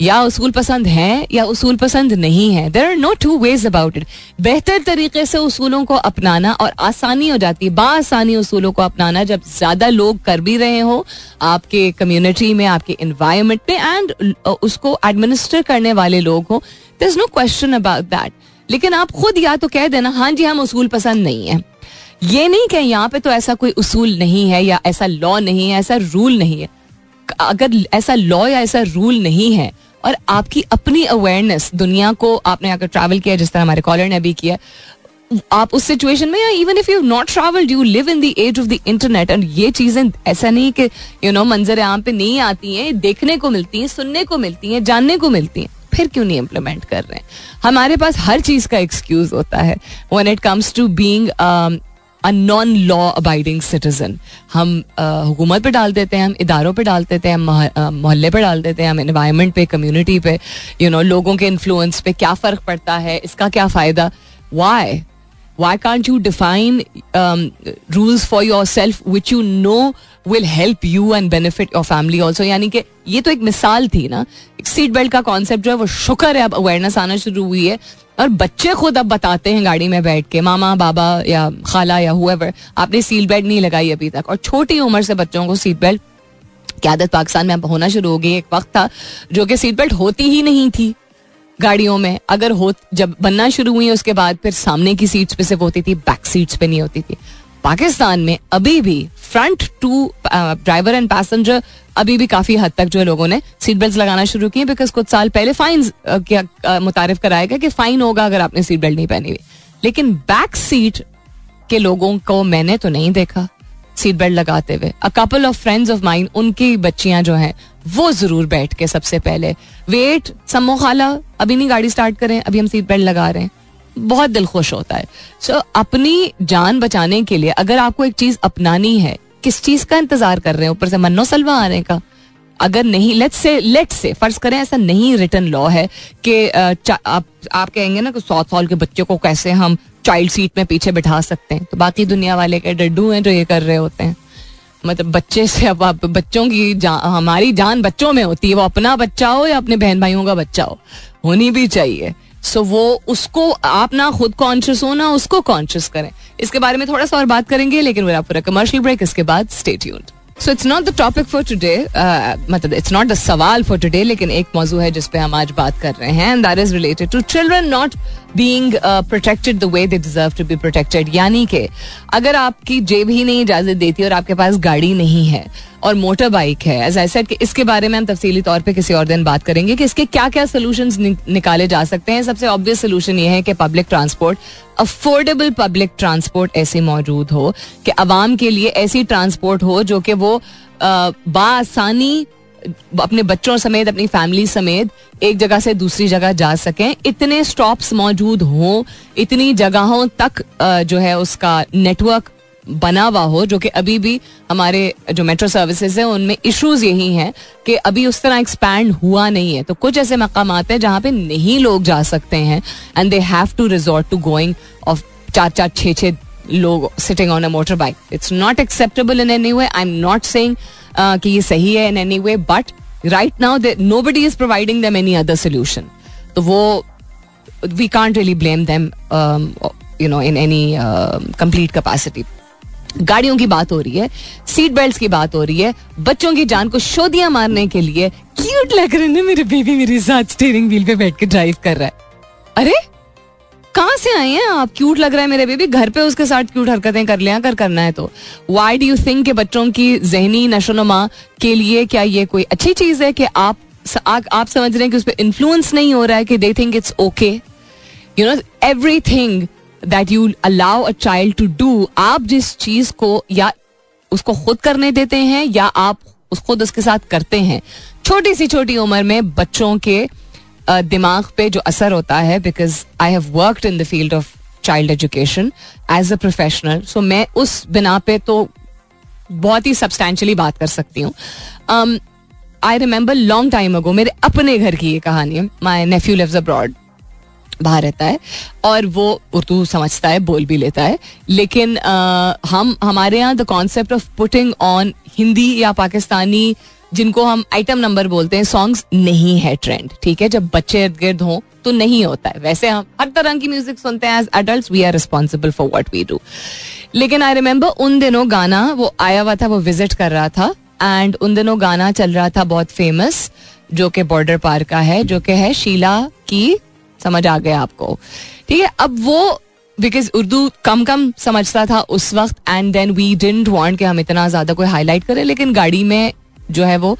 Speaker 1: या उसूल पसंद है या उसूल पसंद नहीं है there are no two ways about it बेहतर तरीके से उसूलों को अपनाना और आसानी हो जाती है। बासानी उसूलों को अपनाना जब ज़्यादा लोग कर भी रहे हो, आपके कम्युनिटी में, आपके इन्वायरमेंट में एंड उसको एडमिनिस्टर करने वाले लोग हो there is no question about that लेकिन आप खुद या तो कह देना हाँ जी, हम उसूल पसंद नहीं है। ये नहीं कि यहाँ पे तो ऐसा कोई उसूल नहीं है या ऐसा लॉ नहीं है, ऐसा रूल नहीं है। अगर ऐसा लॉ या ऐसा रूल नहीं है और आपकी अपनी अवेयरनेस दुनिया को आपने अगर ट्रैवल किया, जिस तरह हमारे कॉलर ने अभी किया, आप उस सिचुएशन में या even if you not travelled you live in the age of the internet and ये चीज़ें, ऐसा नहीं कि यू नो मंजर आम पे नहीं आती हैं, देखने को मिलती हैं, सुनने को मिलती हैं, जानने को मिलती हैं, फिर क्यों नहीं इम्प्लीमेंट कर रहे हैं? हमारे पास हर चीज़ का एक्सक्यूज होता है when it comes to being a non law abiding citizen हम हुकूमत पे डाल देते हैं, हम इदारों पे डाल देते हैं हम मोहल्ले पे डाल देते हैं, हम इन्वायरमेंट पे कम्युनिटी पे यू नो लोगों के इन्फ्लुएंस पे क्या फ़र्क पड़ता है, इसका क्या फ़ायदा? Why why can't you define rules for yourself which you know will help you and benefit your family also. यानी कि ये तो एक मिसाल थी ना। सीट बेल्ट का कॉन्सेप्ट जो है, वो शुक्र है, अब अवेयरनेस आना शुरू हुई है। और बच्चे खुद अब बताते हैं गाड़ी में बैठ के, मामा, बाबा या खाला या हुएवर आपने सीट बेल्ट नहीं लगाई अभी तक। और छोटी उम्र से बच्चों को सीट बेल्ट की आदत पाकिस्तान में अब होना शुरू हो गई एक वक्त था जो कि सीट बेल्ट होती ही नहीं थी गाड़ियों में। अगर हो, जब बनना शुरू हुई उसके बाद फिर सामने की सीट्स पे सिर्फ़ होती थी बैक सीट्स पे नहीं होती थी। पाकिस्तान में अभी भी front to driver and passenger अभी भी काफ़ी हद तक जो है लोगों ने सीट बेल्ट लगाना शुरू किए बिकॉज़ कुछ साल पहले फाइन क्या मुतारिफ कराएगा कि फाइन होगा अगर आपने सीट बेल्ट नहीं पहनी हुई। लेकिन बैक सीट के लोगों को मैंने तो नहीं देखा सीट बेल्ट लगाते हुए। A couple of friends of mine उनकी बच्चियाँ जो हैं, वो ज़रूर बैठ के सबसे पहले वेट सम्मो खाला, अभी नहीं गाड़ी स्टार्ट करें, अभी हम सीट बेल्ट लगा रहे हैं। बहुत दिल खुश होता है। सो so, अपनी जान बचाने के लिए अगर आपको एक चीज़ अपनानी है किस चीज़ का इंतज़ार कर रहे हैं? ऊपर से मन्नो सलवा आने का। अगर नहीं लेट से लेट से फ़र्ज़ करें ऐसा नहीं रिटर्न लॉ है कि आप आप कहेंगे ना कि सौ साल के बच्चे को कैसे हम चाइल्ड सीट में पीछे बिठा सकते हैं। तो बाकी दुनिया वाले के डड्डू हैं जो ये कर रहे होते हैं। मतलब बच्चे से अब आप बच्चों की जान हमारी जान बच्चों में होती है। वो अपना बच्चा हो या अपने बहन भाइयों का बच्चा हो। होनी भी चाहिए। सो वो उसको, आप ना खुद कॉन्शियस हो, ना उसको कॉन्शियस करें। इसके बारे में थोड़ा सा और बात करेंगे, लेकिन मेरा पूरा कमर्शियल ब्रेक इसके बाद stay tuned so it's not the topic for today मतलब इट्स नॉट द सवाल फॉर टुडे लेकिन एक मौजू है जिसपे हम आज बात कर रहे हैं and that is related to children not being protected the way they deserve to be protected यानी कि, अगर आपकी जेब ही नहीं इजाज़त देती और आपके पास गाड़ी नहीं है और मोटर बाइक है एज आई सेड इसके बारे में हम तफसीली तौर पे किसी और दिन बात करेंगे कि इसके क्या क्या सोल्यूशन निकाले जा सकते हैं। सबसे ऑब्वियस सोल्यूशन ये है कि public transport affordable public transport ऐसी मौजूद हो कि आवाम के लिए ऐसी ट्रांसपोर्ट हो जो कि वो बासानी अपने बच्चों समेत, अपनी फैमिली समेत एक जगह से दूसरी जगह जा सकें। इतने स्टॉप्स मौजूद हों, इतनी जगहों तक जो है उसका नेटवर्क बना हुआ हो, जो कि अभी भी हमारे जो मेट्रो सर्विसेज़ है, उनमें इश्यूज़ यही हैं कि अभी उस तरह एक्सपैंड हुआ नहीं है। तो कुछ ऐसे मकाम हैं जहाँ पे नहीं लोग जा सकते हैं and they have to resort to going of चार चार छः छः लोग sitting on a motor bike it's not acceptable in any way I am not saying कि ये सही है in any way but right now nobody is providing them any other solution तो वो we can't really blame them you know in any complete capacity गाड़ियों की बात हो रही है सीट बेल्ट की बात हो रही है, बच्चों की जान को शोधियाँ मारने के लिए क्यूट लग रहे हैं मेरे बेबी मेरे साथ स्टीयरिंग व्हील पे बैठ के ड्राइव कर रहा है। अरे? कहाँ से आए हैं आप? क्यूट लग रहा है मेरे बेबी। घर पे उसके साथ क्यूट हरकतें कर लिया कर करना है तो। वाई डू यू थिंक के बच्चों की जहनी नशोनुमा के लिए क्या ये कोई अच्छी चीज़ है कि आप आ, आप समझ रहे हैं कि उस पर इन्फ्लुएंस नहीं हो रहा है कि they think it's okay you know everything that you allow a child to do आप जिस चीज़ को या उसको खुद करने देते हैं या आप उस खुद उसके साथ करते हैं छोटी सी छोटी उम्र में बच्चों के दिमाग पे जो असर होता है because I have worked in the field of child education as a professional so मैं उस बिना पे तो बहुत ही सब्सटैंशली बात कर सकती हूँ। I remember long time ago मेरे अपने घर की ये कहानी है माई नेफ्यू लिव्स अब्रॉड बाहर रहता है और वो उर्दू समझता है बोल भी लेता है लेकिन आ, हम हमारे यहाँ the concept of putting on Hindi या पाकिस्तानी जिनको हम आइटम नंबर बोलते हैं सॉन्ग्स नहीं है ट्रेंड ठीक है? जब बच्चे इर्द गिर्द हों तो नहीं होता है। वैसे हम हर तरह की म्यूज़िक सुनते हैं as adult we are responsible for what we do लेकिन आई रिमेम्बर उन दिनों गाना, वो आया हुआ था, वो विज़िट कर रहा था एंड उन दिनों गाना चल रहा था बहुत फ़ेमस जो कि बॉर्डर पार का है, जो कि है शीला की समझ आ गया आपको। ठीक है? अब वो बिकॉज़ उर्दू कम कम समझता था उस वक्त and then we didn't want कि हम इतना ज़्यादा कोई हाईलाइट करें, लेकिन गाड़ी में जो है वो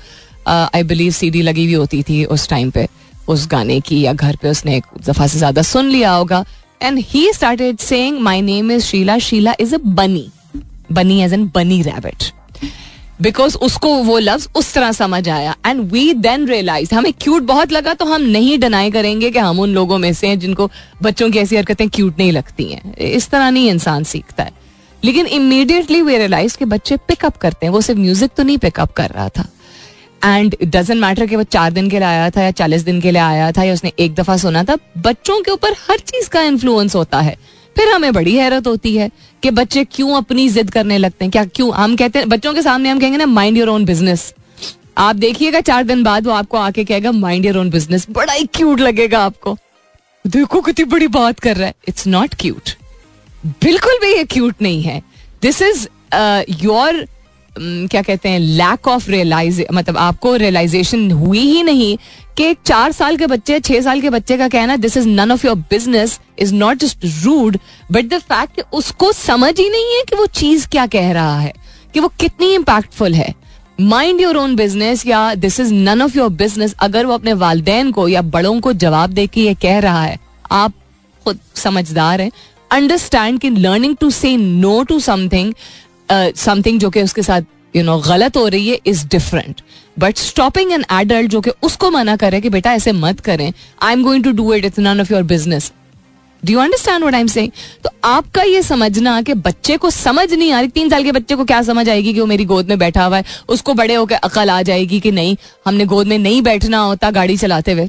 Speaker 1: आई बिलीव सीडी लगी हुई होती थी उस टाइम पे, उस गाने की, या घर पे उसने एक दफ़ा से ज़्यादा सुन लिया होगा। And he started saying my name is Sheila Sheila is a bunny bunny as an bunny rabbit because उसको वो लफ्ज उस तरह समझ आया। एंड वी देन रियलाइज़ हमें क्यूट बहुत लगा तो हम नहीं डिनाई करेंगे कि हम उन लोगों में से हैं जिनको बच्चों की ऐसी हरकतें क्यूट नहीं लगती हैं। इस तरह नहीं इंसान सीखता है। लेकिन इमीडिएटली वे रियलाइज़ के बच्चे पिकअप करते हैं। वो सिर्फ़ म्यूज़िक तो नहीं पिकअप कर रहा था। एंड डजेंट मैटर कि वो चार दिन के लिए आया था या चालीस दिन के लिए आया था या उसने एक दफ़ा सुना था, बच्चों के ऊपर हर चीज़ का इन्फ्लुएंस होता है। फिर हमें बड़ी हैरत होती है कि बच्चे क्यों अपनी जिद करने लगते हैं। क्या क्यों? हम कहते हैं, बच्चों के सामने हम कहेंगे ना माइंड योर ओन बिज़नेस आप देखिएगा चार दिन बाद वो आपको आके कहेगा माइंड योर ओन बिज़नेस बड़ा ही क्यूट लगेगा आपको। देखो कितनी बड़ी बात कर रहा है। इट्स नॉट क्यूट बिल्कुल भी ये क्यूट नहीं है। दिस इज़ योर क्या कहते हैं लैक ऑफ़ रियलाइज़ मतलब आपको रियलाइजेशन हुई ही नहीं कि चार साल के बच्चे, छह साल के बच्चे का कहना this is none of your business is not just rude but the fact उसको समझ ही नहीं है कि वो चीज़ क्या कह रहा है, कि वो कितनी इम्पैक्टफुल है। माइंड योर ओन बिज़नेस या this is none of your business अगर वो अपने वालदेन को या बड़ों को जवाब दे के ये कह रहा है, आप खुद समझदार हैं। अंडरस्टैंड कि learning to say no to something something जो कि उसके साथ यू नो गलत हो रही है is different but stopping an adult जो कि उसको मना करे कि बेटा ऐसे मत करें I am going to do it it's none of your business do you understand what I am saying तो आपका ये समझना कि बच्चे को समझ नहीं आ रही, तीन साल के बच्चे को क्या समझ आएगी कि वो मेरी गोद में बैठा हुआ है? उसको बड़े होकर अकल आ जाएगी कि नहीं, हमने गोद में नहीं बैठना होता गाड़ी चलाते हुए?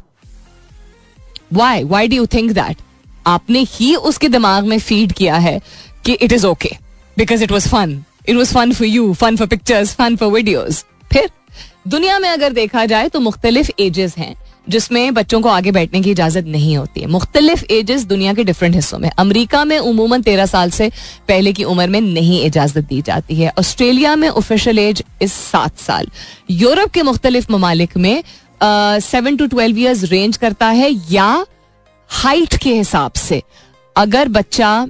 Speaker 1: Why why do you think that आपने ही उसके दिमाग में फ़ीड किया है कि it is okay because it was fun it was fun for you fun for pictures fun for videos फिर, दुनिया में अगर देखा जाए तो मुख्तलिफ़ एजेस हैं, जिसमें बच्चों को आगे बैठने की इजाज़त नहीं होती। है मुख्तलिफ़ एजेस दुनिया के डिफरेंट हिस्सों में। अमरीका में उमूमन तेरह साल से पहले की उम्र में नहीं इजाज़त दी जाती है। ऑस्ट्रेलिया में ऑफिशियल एज इस सात साल। यूरोप के मुख्तलिफ़ ममालिक में seven to twelve years range करता है या हाइट के हिसाब से, अगर बच्चा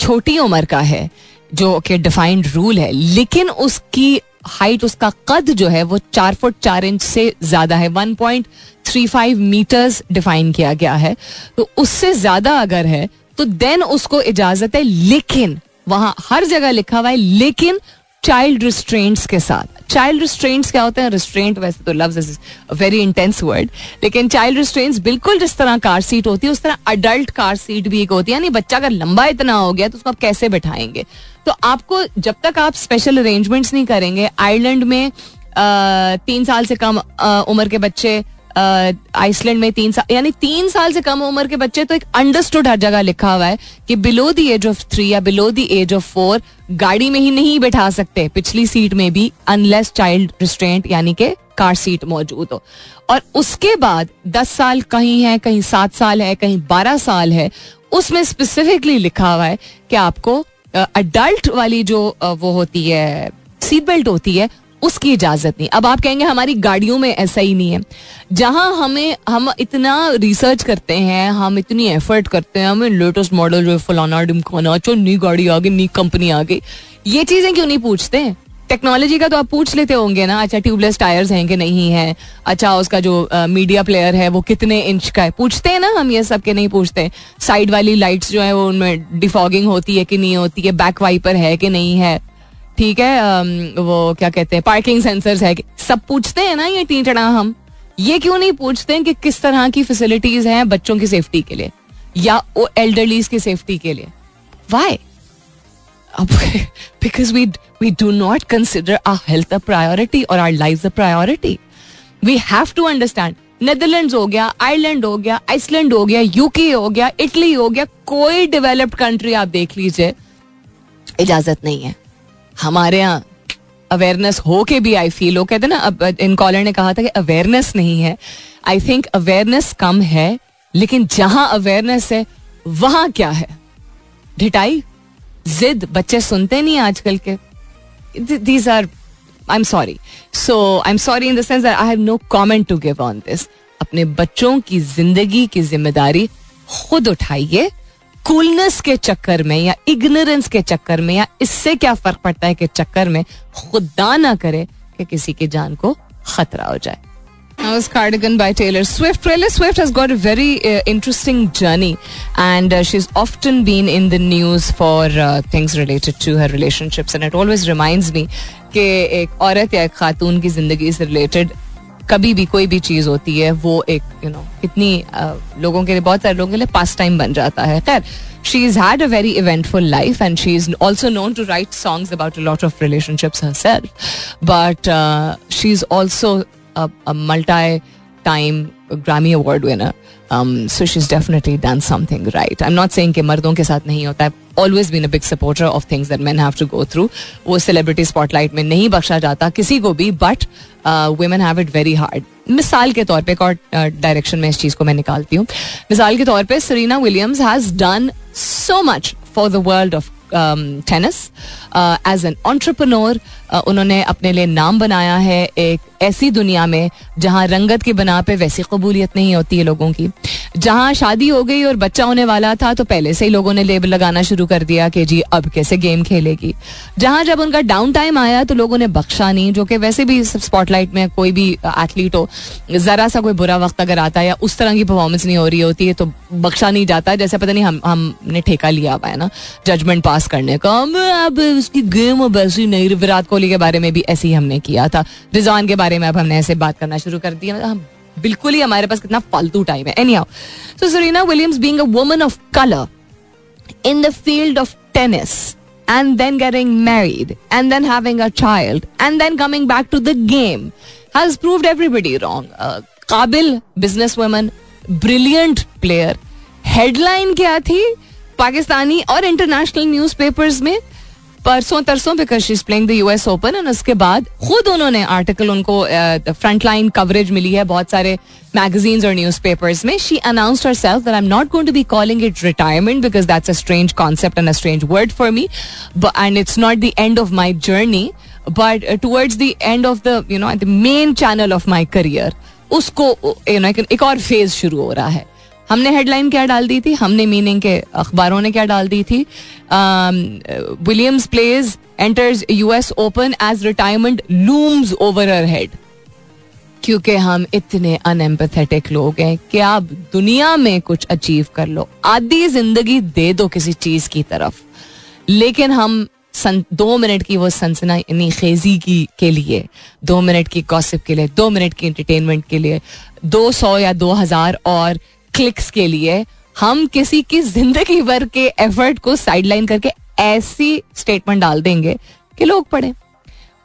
Speaker 1: छोटी उम्र का है, जो कि डिफाइंड रूल है, लेकिन उसकी हाइट उसका कद जो है, वो चार फुट चार इंच से ज़्यादा है one point three five metres define किया गया है तो उससे ज़्यादा अगर है तो देन उसको इजाज़त है, लेकिन, वहाँ हर जगह लिखा हुआ है, लेकिन चाइल्ड रिस्ट्रेंट्स के साथ। चाइल्ड रिस्ट्रेंट्स क्या होते हैं? रिस्ट्रेंट वैसे तो loves is very intense word लेकिन चाइल्ड रिस्ट्रेंट्स बिल्कुल जिस तरह कार सीट होती है, उस तरह अडल्ट कार सीट भी एक होती है। यानी बच्चा अगर लंबा इतना हो गया तो उसको आप कैसे बैठाएँगे? तो आपको जब तक आप स्पेशल अरेंजमेंट्स नहीं करेंगे आयरलैंड में तीन साल से कम उम्र के बच्चे आइसलैंड में तीन साल यानी तीन साल से कम उम्र के बच्चे तो एक अंडरस्टूड हर जगह लिखा हुआ है कि below the age of three या below the age of four गाड़ी में ही नहीं बैठा सकते, पिछली सीट में भी अनलेस चाइल्ड रिस्ट्रेंट यानी के कार सीट मौजूद हो। और उसके बाद दस साल कहीं है, कहीं सात साल है, कहीं बारह साल है, उसमें स्पेसिफिकली लिखा हुआ है कि आपको अडल्ट वाली जो वो होती है सीट बेल्ट होती है उसकी इजाज़त नहीं। अब आप कहेंगे हमारी गाड़ियों में ऐसा ही नहीं है। जहाँ हमें, हम इतना रिसर्च करते हैं, हम इतनी एफर्ट करते हैं, हमें लेटेस्ट मॉडल जो फलाना डिमखाना चो नई गाड़ी आ गई, नई कंपनी आ गई, ये चीज़ें क्यों नहीं पूछते? हैं टेक्नोलॉजी का तो आप पूछ लेते होंगे ना अच्छा ट्यूबलेस टायर्स हैं कि नहीं है? अच्छा उसका जो मीडिया प्लेयर है, वो कितने इंच का है? पूछते हैं ना हम ये सब के नहीं पूछते। साइड वाली लाइट्स जो है, वो उनमें डिफॉगिंग होती है कि नहीं होती है? बैक वाइपर है कि नहीं है? ठीक है वो क्या कहते हैं पार्किंग सेंसर्स है सब पूछते हैं ना ये टीचड़ा हम। ये क्यों नहीं पूछते हैं कि किस तरह की फैसिलिटीज़ हैं बच्चों की सेफ्टी के लिए? या एल्डरलीज की सेफ्टी के लिए? Why because we we do not consider our health a priority और our life a priority we have to understand Netherlands हो गया आयरलैंड हो गया आइसलैंड हो गया यूके हो गया इटली हो गया, कोई डेवलप्ड कंट्री आप देख लीजिए, इजाज़त नहीं है। हमारे यहाँ अवेयरनेस हो के भी आई फील हो कहते ना, अब इन कॉलर ने कहा था कि अवेयरनेस नहीं है. आई थिंक अवेयरनेस कम है, लेकिन जहाँ अवेयरनेस है, वहाँ क्या है? ढिटाई जिद? बच्चे सुनते नहीं आजकल के. These are I am sorry so I am sorry in the sense I have no comment to give on this अपने बच्चों की ज़िंदगी की ज़िम्मेदारी खुद उठाइए कूलनेस के चक्कर में या इग्नोरेंस के चक्कर में या इससे क्या फ़र्क पड़ता है कि चक्कर में खुदा ना करे कि किसी की जान को खतरा हो जाए That was Cardigan by Taylor Swift. Taylor Swift has got a very uh, interesting journey, and uh, she's often been in the news for uh, things related to her relationships. And it always reminds me कि एक औरत या एक खातून की ज़िंदगी से related कभी भी कोई भी चीज़ होती है, वो एक यू नो कितनी लोगों के लिए, बहुत सारे लोगों के लिए पास टाइम बन जाता है। खैर she is had a very eventful life and she is also known to write songs about a lot of relationships herself but she is also multi time Grammy award winner so she is definitely done something right I am not saying कि मर्दों के साथ नहीं होता है. Always been a big supporter of things that man have to go through वो celebrity spotlight में नहीं बख्शा जाता किसी को भी but women have it very hard मिसाल के तौर पे, एक और डायरेक्शन में इस चीज़ को मैं निकालती हूँ. मिसाल के तौर पे Serena Williams has done so much for the world of tennis as an entrepreneur उन्होंने अपने लिए नाम बनाया है एक ऐसी दुनिया में जहाँ रंगत की बना पे वैसी कबूलियत नहीं होती है लोगों की। जहाँ शादी हो गई और बच्चा होने वाला था तो पहले से ही लोगों ने लेबल लगाना शुरू कर दिया कि जी, अब कैसे गेम खेलेगी। जहाँ जब उनका डाउन टाइम आया तो लोगों ने बख्शा नहीं, जो कि वैसे भी स्पॉटलाइट में कोई भी एथलीट हो, जरा सा कोई बुरा वक्त अगर आता है या उस तरह की परफॉर्मेंस नहीं हो रही होती है तो बख्शा नहीं जाता। जैसे पता नहीं हम, हमने ठेका लिया हुआ है ना जजमेंट पास करने का। अब उसकी गेम ऐसी नहीं विराट कोहली के बारे में भी ऐसे ही हमने किया था। रिजवान के बारे में अब हमने ऐसे बात करना शुरू कर दिया। हम बिल्कुल ही हमारे पास कितना फालतू टाइम है। Anyhow so Serena Williams being a woman of colour in the field of tennis and then getting married and then having a child and then coming back to the game has proved everybody wrong. Uh, काबिल business woman brilliant player headline क्या थी? पाकिस्तानी और international newspapers में परसों तरसों because is playing the US Open and उसके बाद खुद उन्होंने आर्टिकल उनको फ्रंट लाइन कवरेज मिली है बहुत सारे मैगजीन्स और न्यूज़ पेपर्स में। She announced herself that I am not going to be calling it retirement because that's a strange concept and a strange word for me and it's not the end of my journey but towards the end of the you know the main channel of my career उसको you know एक और phase शुरू हो रहा है। हमने headline क्या डाल दी थी? हमने मीनिंग के अखबारों ने क्या डाल दी थी? Williams plays enters US Open as retirement looms over her head क्योंकि हम इतने अनएम्पथेटिक लोग हैं कि आप दुनिया में कुछ अचीव कर लो। आधी ज़िंदगी दे दो किसी चीज़ की तरफ़। लेकिन हम सन, दो मिनट की वो सनसना खेजी की के लिए दो मिनट की गॉसिप के लिए दो मिनट की एंटरटेनमेंट के लिए दो सौ या दो हज़ार और क्लिक्स के लिए हम किसी की ज़िंदगी भर के एफर्ट को साइडलाइन करके ऐसी स्टेटमेंट डाल देंगे कि लोग पढ़े।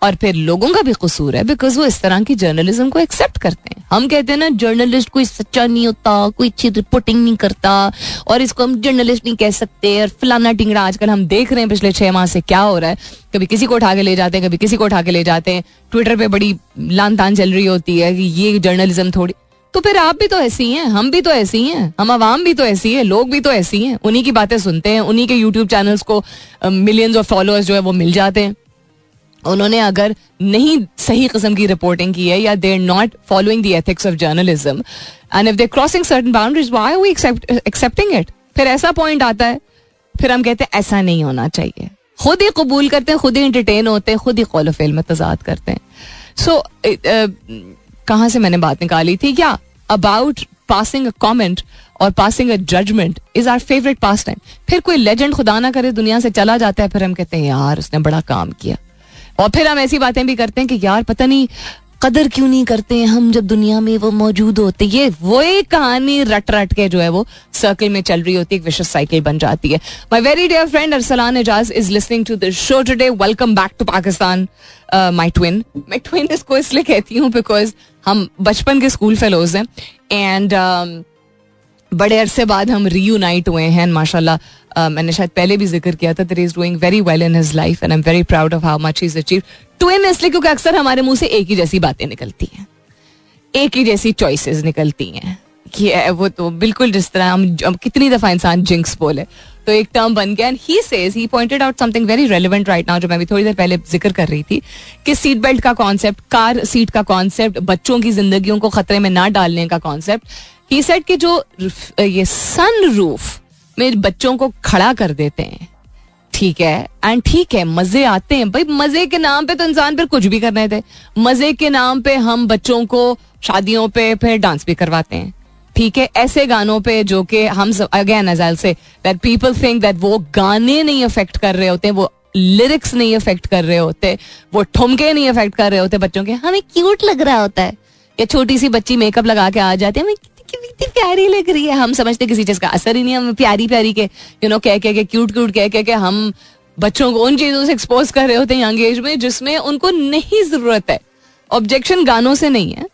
Speaker 1: और फिर लोगों का भी कसूर है बिकॉज़ वो इस तरह की जर्नलिज्म को एक्सेप्ट करते हैं। हम कहते हैं ना जर्नलिस्ट कोई सच्चा नहीं होता, कोई अच्छी रिपोर्टिंग नहीं करता, और इसको हम जर्नलिस्ट नहीं कह सकते, और फलाना टिंगड़ा आजकल हम देख रहे हैं पिछले छह माह से क्या हो रहा है। कभी किसी को उठा के ले जाते हैं, कभी किसी को उठा के ले जाते हैं। ट्विटर पर बड़ी लान तान चल रही होती है कि ये जर्नलिज्म थोड़ी तो फिर आप भी तो ऐसी हैं हम भी तो ऐसी हैं हम आवाम भी तो ऐसी है लोग भी तो ऐसी हैं। उन्हीं की बातें सुनते हैं उन्हीं के यूट्यूब चैनल्स को मिलियंस ऑफ़ फॉलोअर्स जो है वो मिल जाते हैं। उन्होंने अगर नहीं सही किस्म की रिपोर्टिंग की है या they are not following the ethics of journalism and if they crossing certain boundaries are we accepting it फिर ऐसा पॉइंट आता है फिर हम कहते हैं ऐसा नहीं होना चाहिए। खुद ही कबूल करते हैं खुद ही इंटरटेन होते हैं खुद ही कौल फेल में तजाद करते हैं। सो so, कहाँ से मैंने बात निकाली थी? क्या अबाउट पासिंग अ कॉमेंट और passing a judgement is our favourite pastime फिर कोई लेजेंड खुदा ना करे दुनिया से चला जाता है, फिर हम कहते हैं, यार, उसने बड़ा काम किया। और फिर हम ऐसी बातें भी करते हैं कि, यार, पता नहीं, कदर क्यों नहीं करते हैं हम जब दुनिया में वो मौजूद होते ये वही कहानी रट रट के जो है वो सर्कल में चल रही होती है विशेष साइकिल बन जाती है। My very dear friend Arsalan Ejaz is listening to the show today welcome back to Pakistan my twin मैं ट्विन इसको इसलिए कहती हूँ बिकॉज़ हम बचपन के स्कूल फेलोज हैं एंड बड़े अरसे बाद हम रीयूनाइट हुए हैं माशाल्लाह uh, मैंने शायद पहले भी ज़िक्र किया था दर is doing very well in his life and I am very proud of how much is achieve twin इसलिए क्योंकि अक्सर हमारे मुँह से एक ही जैसी बातें निकलती हैं एक ही जैसी चॉइसेस निकलती हैं। कि वो तो बिल्कुल जिस तरह हम कितनी दफ़ा इंसान जिंक्स बोले। तो एक टर्म बन गया and he says he pointed out something very relevant right now जो मैं भी थोड़ी देर पहले ज़िक्र कर रही थी, कि सीट बेल्ट का कॉन्सेप्ट कार सीट का कॉन्सेप्ट बच्चों की जिंदगियों को खतरे में ना डालने का कॉन्सेप्ट ही सेट कि जो ये सन रूफ में बच्चों को खड़ा कर देते हैं, ठीक है एंड ठीक है, मज़े आते हैं, भाई मज़े के नाम पे तो इंसान फिर कुछ भी करने थे मज़े के नाम पे हम बच्चों को शादियों पे फिर डांस भी करवाते हैं। ठीक है, ऐसे गानों पे जो कि हम अगेन अजल say that people think that वो गाने नहीं अफेक्ट कर रहे होते, वो लिरिक्स नहीं अफेक्ट कर रहे होते, वो ठुमके नहीं अफेक्ट कर रहे होते बच्चों के। हमें क्यूट लग रहा होता है। या छोटी सी बच्ची मेकअप लगा के आ जाती है, हमें कितनी प्यारी लग रही है। हम समझते किसी चीज़ का असर ही नहीं हम प्यारी प्यारी के यू नो कह के क्यूट क्यूट कह के हम बच्चों को उन चीज़ों से एक्सपोज कर रहे होते हैं यंग एज में, जिसमें उनको नहीं ज़रूरत है। ऑब्जेक्शन गानों से नहीं है।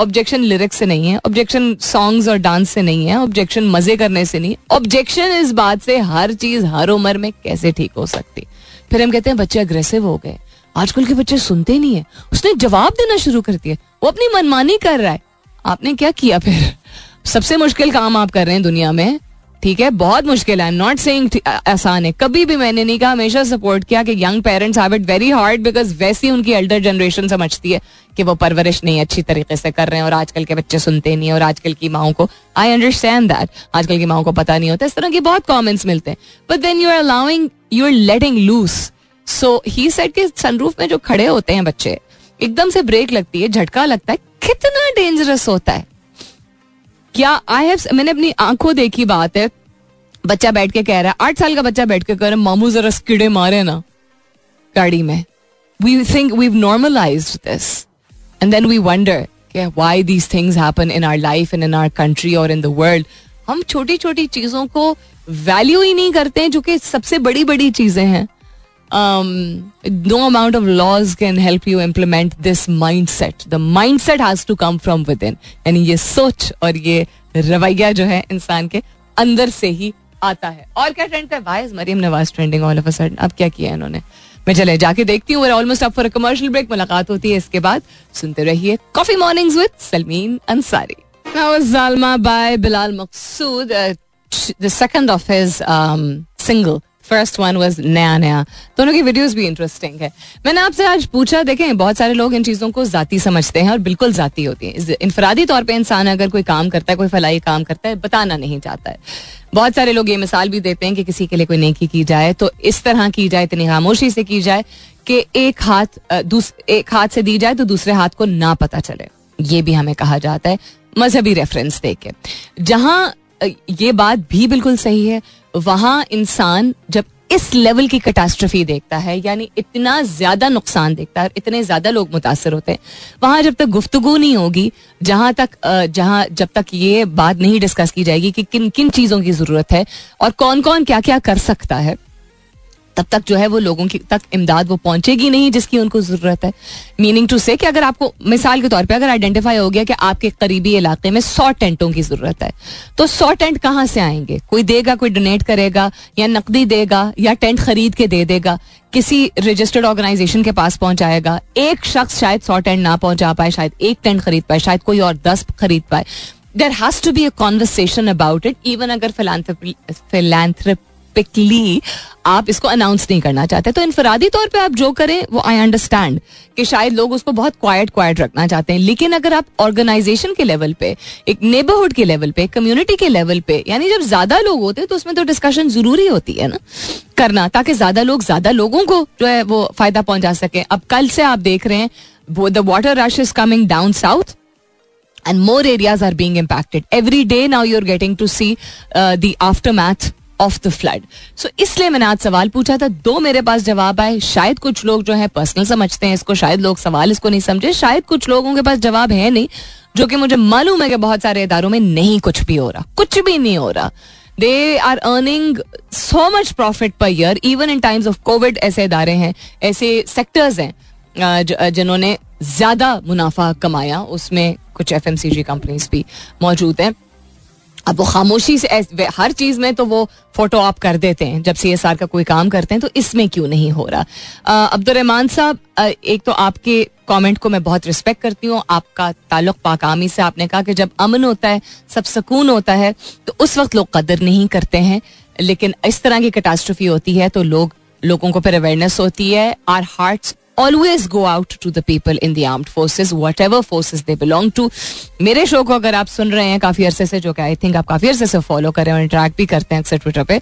Speaker 1: ऑब्जेक्शन लिरिक्स से नहीं है ऑब्जेक्शन सॉन्ग्स और डांस से नहीं है ऑब्जेक्शन मज़े करने से नहीं ऑब्जेक्शन इस बात से हर चीज़, हर उम्र में कैसे ठीक हो सकती? फिर हम कहते हैं, बच्चे अग्रेसिव हो गए। आजकल के बच्चे सुनते नहीं है। उसने जवाब देना शुरू कर दिया। वो अपनी मनमानी कर रहा है। आपने क्या किया फिर? सबसे मुश्किल काम आप कर रहे हैं दुनिया में ठीक है, बहुत मुश्किल है। नॉट सेइंग आसान है। कभी भी मैंने नहीं कहा, हमेशा सपोर्ट किया कि young parents have it very hard because वैसी उनकी एल्डर जनरेशन समझती है कि वो परवरिश नहीं अच्छी तरीके से कर रहे हैं और आजकल के बच्चे सुनते नहीं और आजकल की माओ को आई अंडरस्टैंड दैट आजकल की माओ को पता नहीं होता। इस तरह के बहुत कॉमेंट्स मिलते हैं। But then you are allowing you are letting loose so he set के सनरूफ में जो खड़े होते हैं बच्चे, एकदम से ब्रेक लगती है, झटका लगता है। कितना डेंजरस होता है। क्या आई हैव मैंने अपनी आँखों देखी बात है। बच्चा बैठ के कह रहा है, आठ साल का बच्चा बैठ के कह रहा है, मामू जरा कीड़े मारे ना गाड़ी में। We think we normalize this and then we wonder why these things happen in our life and in our country और इन द वर्ल्ड हम छोटी छोटी चीज़ों को वैल्यू ही नहीं करते हैं, जो कि सबसे बड़ी बड़ी चीज़ें हैं। Of laws can help you implement this mindset the mindset has to come from within यानी ये सोच और ये रवैया जो है इंसान के अंदर से ही आता है। और क्या ट्रेंड है why Maryam Nawaz trending all of a sudden अब क्या किया इन्होंने? मैं चले जाके देखती हूँ। ऑलमोस्ट अब फॉर कमर्शियल ब्रेक मुलाकात होती है इसके बाद। सुनते रहिए coffee mornings with Salmeen Ansari Zaalima by Bilal Maqsood the second of his single first one was नया नया दोनों की वीडियोस भी इंटरेस्टिंग है। मैंने आपसे आज पूछा, देखें, बहुत सारे लोग इन चीज़ों को जाती समझते हैं और बिल्कुल जाती होती है। इनफरादी तौर पर इंसान अगर कोई काम करता है, कोई फलाई काम करता है, बताना नहीं चाहता है। बहुत सारे लोग ये मिसाल भी देते हैं कि किसी के लिए कोई नेकी की जाए तो इस तरह की जाए, इतनी खामोशी से की जाए कि एक हाथ एक हाथ से दी जाए तो दूसरे हाथ को ना पता चले। ये भी हमें कहा जाता है। मजहबी रेफरेंस दे के जहाँ ये बात भी बिल्कुल सही है वहाँ इंसान जब इस लेवल की कैटास्ट्रफी देखता है, यानी इतना ज़्यादा नुकसान देखता है इतने ज़्यादा लोग मुतासर होते हैं, वहाँ जब तक गुफ्तगु नहीं होगी, जहाँ तक जहाँ जब तक ये बात नहीं डिस्कस की जाएगी कि किन किन चीज़ों की ज़रूरत है और कौन कौन क्या क्या कर सकता है तब तक जो है वो लोगों की तक इमदाद वो पहुंचेगी नहीं, जिसकी उनको ज़रूरत है। मीनिंग टू से कि अगर आपको, मिसाल के तौर पे अगर आइडेंटिफाई हो गया कि आपके करीबी इलाके में सौ टेंटों की ज़रूरत है तो सौ टेंट कहाँ से आएँगे? कोई देगा, कोई डोनेट करेगा, या नकदी देगा, या टेंट खरीद के दे देगा, किसी रजिस्टर्ड ऑर्गेनाइजेशन के पास पहुंचाएगा, एक शख्स शायद सौ टेंट ना पहुँचा पाए, शायद एक टेंट खरीद पाए, शायद कोई और दस खरीद पाए। There has to be a conversation about it even अगर फिलानथ्रपी पिकली आप इसको अनाउंस नहीं करना चाहते। तो इनफरादी तौर पे आप जो करें वो आई अंडरस्टैंड कि शायद लोग उसको बहुत क्वाइट क्वाइट रखना चाहते हैं। लेकिन अगर आप ऑर्गेनाइजेशन के लेवल पे एक नेबरहुड के लेवल पे कम्युनिटी के लेवल पे यानी जब ज़्यादा लोग होते हैं तो उसमें तो डिस्कशन ज़रूरी होती है ना करना ताकि ज़्यादा लोग ज़्यादा लोगों को जो है वो फ़ायदा पहुँचा सके। अब कल से आप देख रहे हैं the water rush is coming down south and more areas are being impacted. Every day now you're getting to see uh, the aftermath of the flood so इसलिए मैंने आज सवाल पूछा था, दो मेरे पास जवाब आए, शायद कुछ लोग जो है पर्सनल समझते हैं इसको, शायद लोग सवाल इसको नहीं समझे, शायद कुछ लोगों के पास जवाब है नहीं, जो कि मुझे मालूम है कि बहुत सारे इदारों में नहीं कुछ भी हो रहा, कुछ भी नहीं हो रहा। They are earning so much profit per year even in times of Covid ऐसे इदारे हैं, ऐसे सेक्टर्स हैं जिन्होंने ज़्यादा मुनाफा कमाया, उसमें कुछ F M C G companies भी मौजूद हैं। अब वो खामोशी से हर चीज़ में तो वो फ़ोटो आप कर देते हैं, जब सी एस आर का कोई काम करते हैं तो इसमें क्यों नहीं हो रहा? अब्दुलरहमान साहब एक तो आपके कमेंट को मैं बहुत रिस्पेक्ट करती हूँ, आपका ताल्लुक पाकामी से आपने कहा कि जब अमन होता है, सब सुकून होता है तो उस वक्त लोग कदर नहीं करते हैं, लेकिन इस तरह की कैटास्ट्रफी होती है तो लोग, लोगों को फिर अवेयरनेस होती है our heart always go out to the people in the armed forces whatever forces they belong to मेरे शो को अगर आप सुन रहे हैं काफ़ी अरसे से, जो कि आई थिंक आप काफ़ी अरसे से फॉलो करें और इंटरेक्ट भी करते हैं अक्सर ट्विटर पे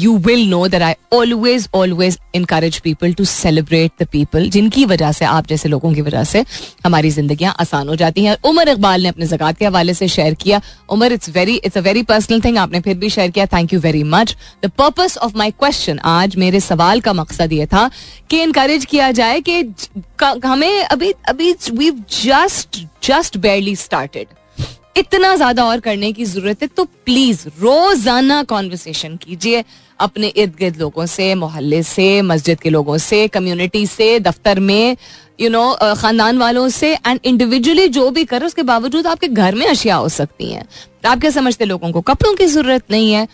Speaker 1: you will know that I always always encourage people to celebrate the people जिनकी वजह से, आप जैसे लोगों की वजह से हमारी जिंदगियाँ आसान हो जाती हैं। उमर इकबाल ने अपने जक़ात के हवाले से शेयर किया। Umar it's very it's a very personal thing आपने फिर भी शेयर किया। Thank you very much the purpose of my question आज मेरे सवाल का मकसद ये था कि इनकरेज किया जाए कि हमें अभी अभी we just just barely started इतना ज़्यादा और करने की ज़रूरत है तो प्लीज़ रोज़ाना कॉन्वर्सेशन कीजिए अपने इर्द गिर्द लोगों से मोहल्ले से मस्जिद के लोगों से कम्युनिटी से दफ्तर में यू you नो know, खानदान वालों से एंड इंडिविजुअली जो भी करो उसके बावजूद आपके घर में अशिया हो सकती हैं। आप क्या समझते लोगों को? कपड़ों की ज़रूरत नहीं है।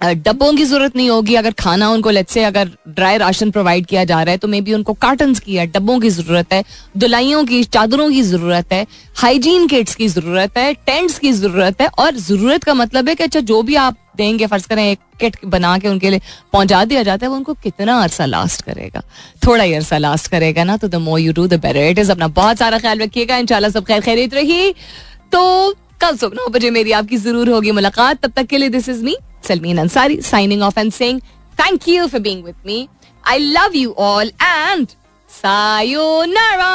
Speaker 1: डब्बों की ज़रूरत नहीं होगी। अगर खाना उनको लेट से अगर ड्राई राशन प्रोवाइड किया जा रहा है तो मे बी उनको कार्टन की है डब्बों की ज़रूरत है, दुलाइयों की, चादरों की ज़रूरत है हाइजीन किट्स की ज़रूरत है टेंट्स की ज़रूरत है, और ज़रूरत का मतलब है कि अच्छा जो भी आप देंगे, फ़र्ज़ करें, एक किट बना के उनके लिए पहुँचा दिया जाता है, वो उनको कितना अरसा लास्ट करेगा? थोड़ा ही अरसा लास्ट करेगा ना तो the more you do the better it is अपना बहुत सारा ख्याल रखिएगा, इंशाल्लाह सब खैर खैरियत रही। तो कल सुबह नौ बजे मेरी आपकी ज़रूर होगी मुलाकात, तब तक के लिए this is me Salmeen Ansari signing off and saying thank you for being with me. I love you all and sayonara.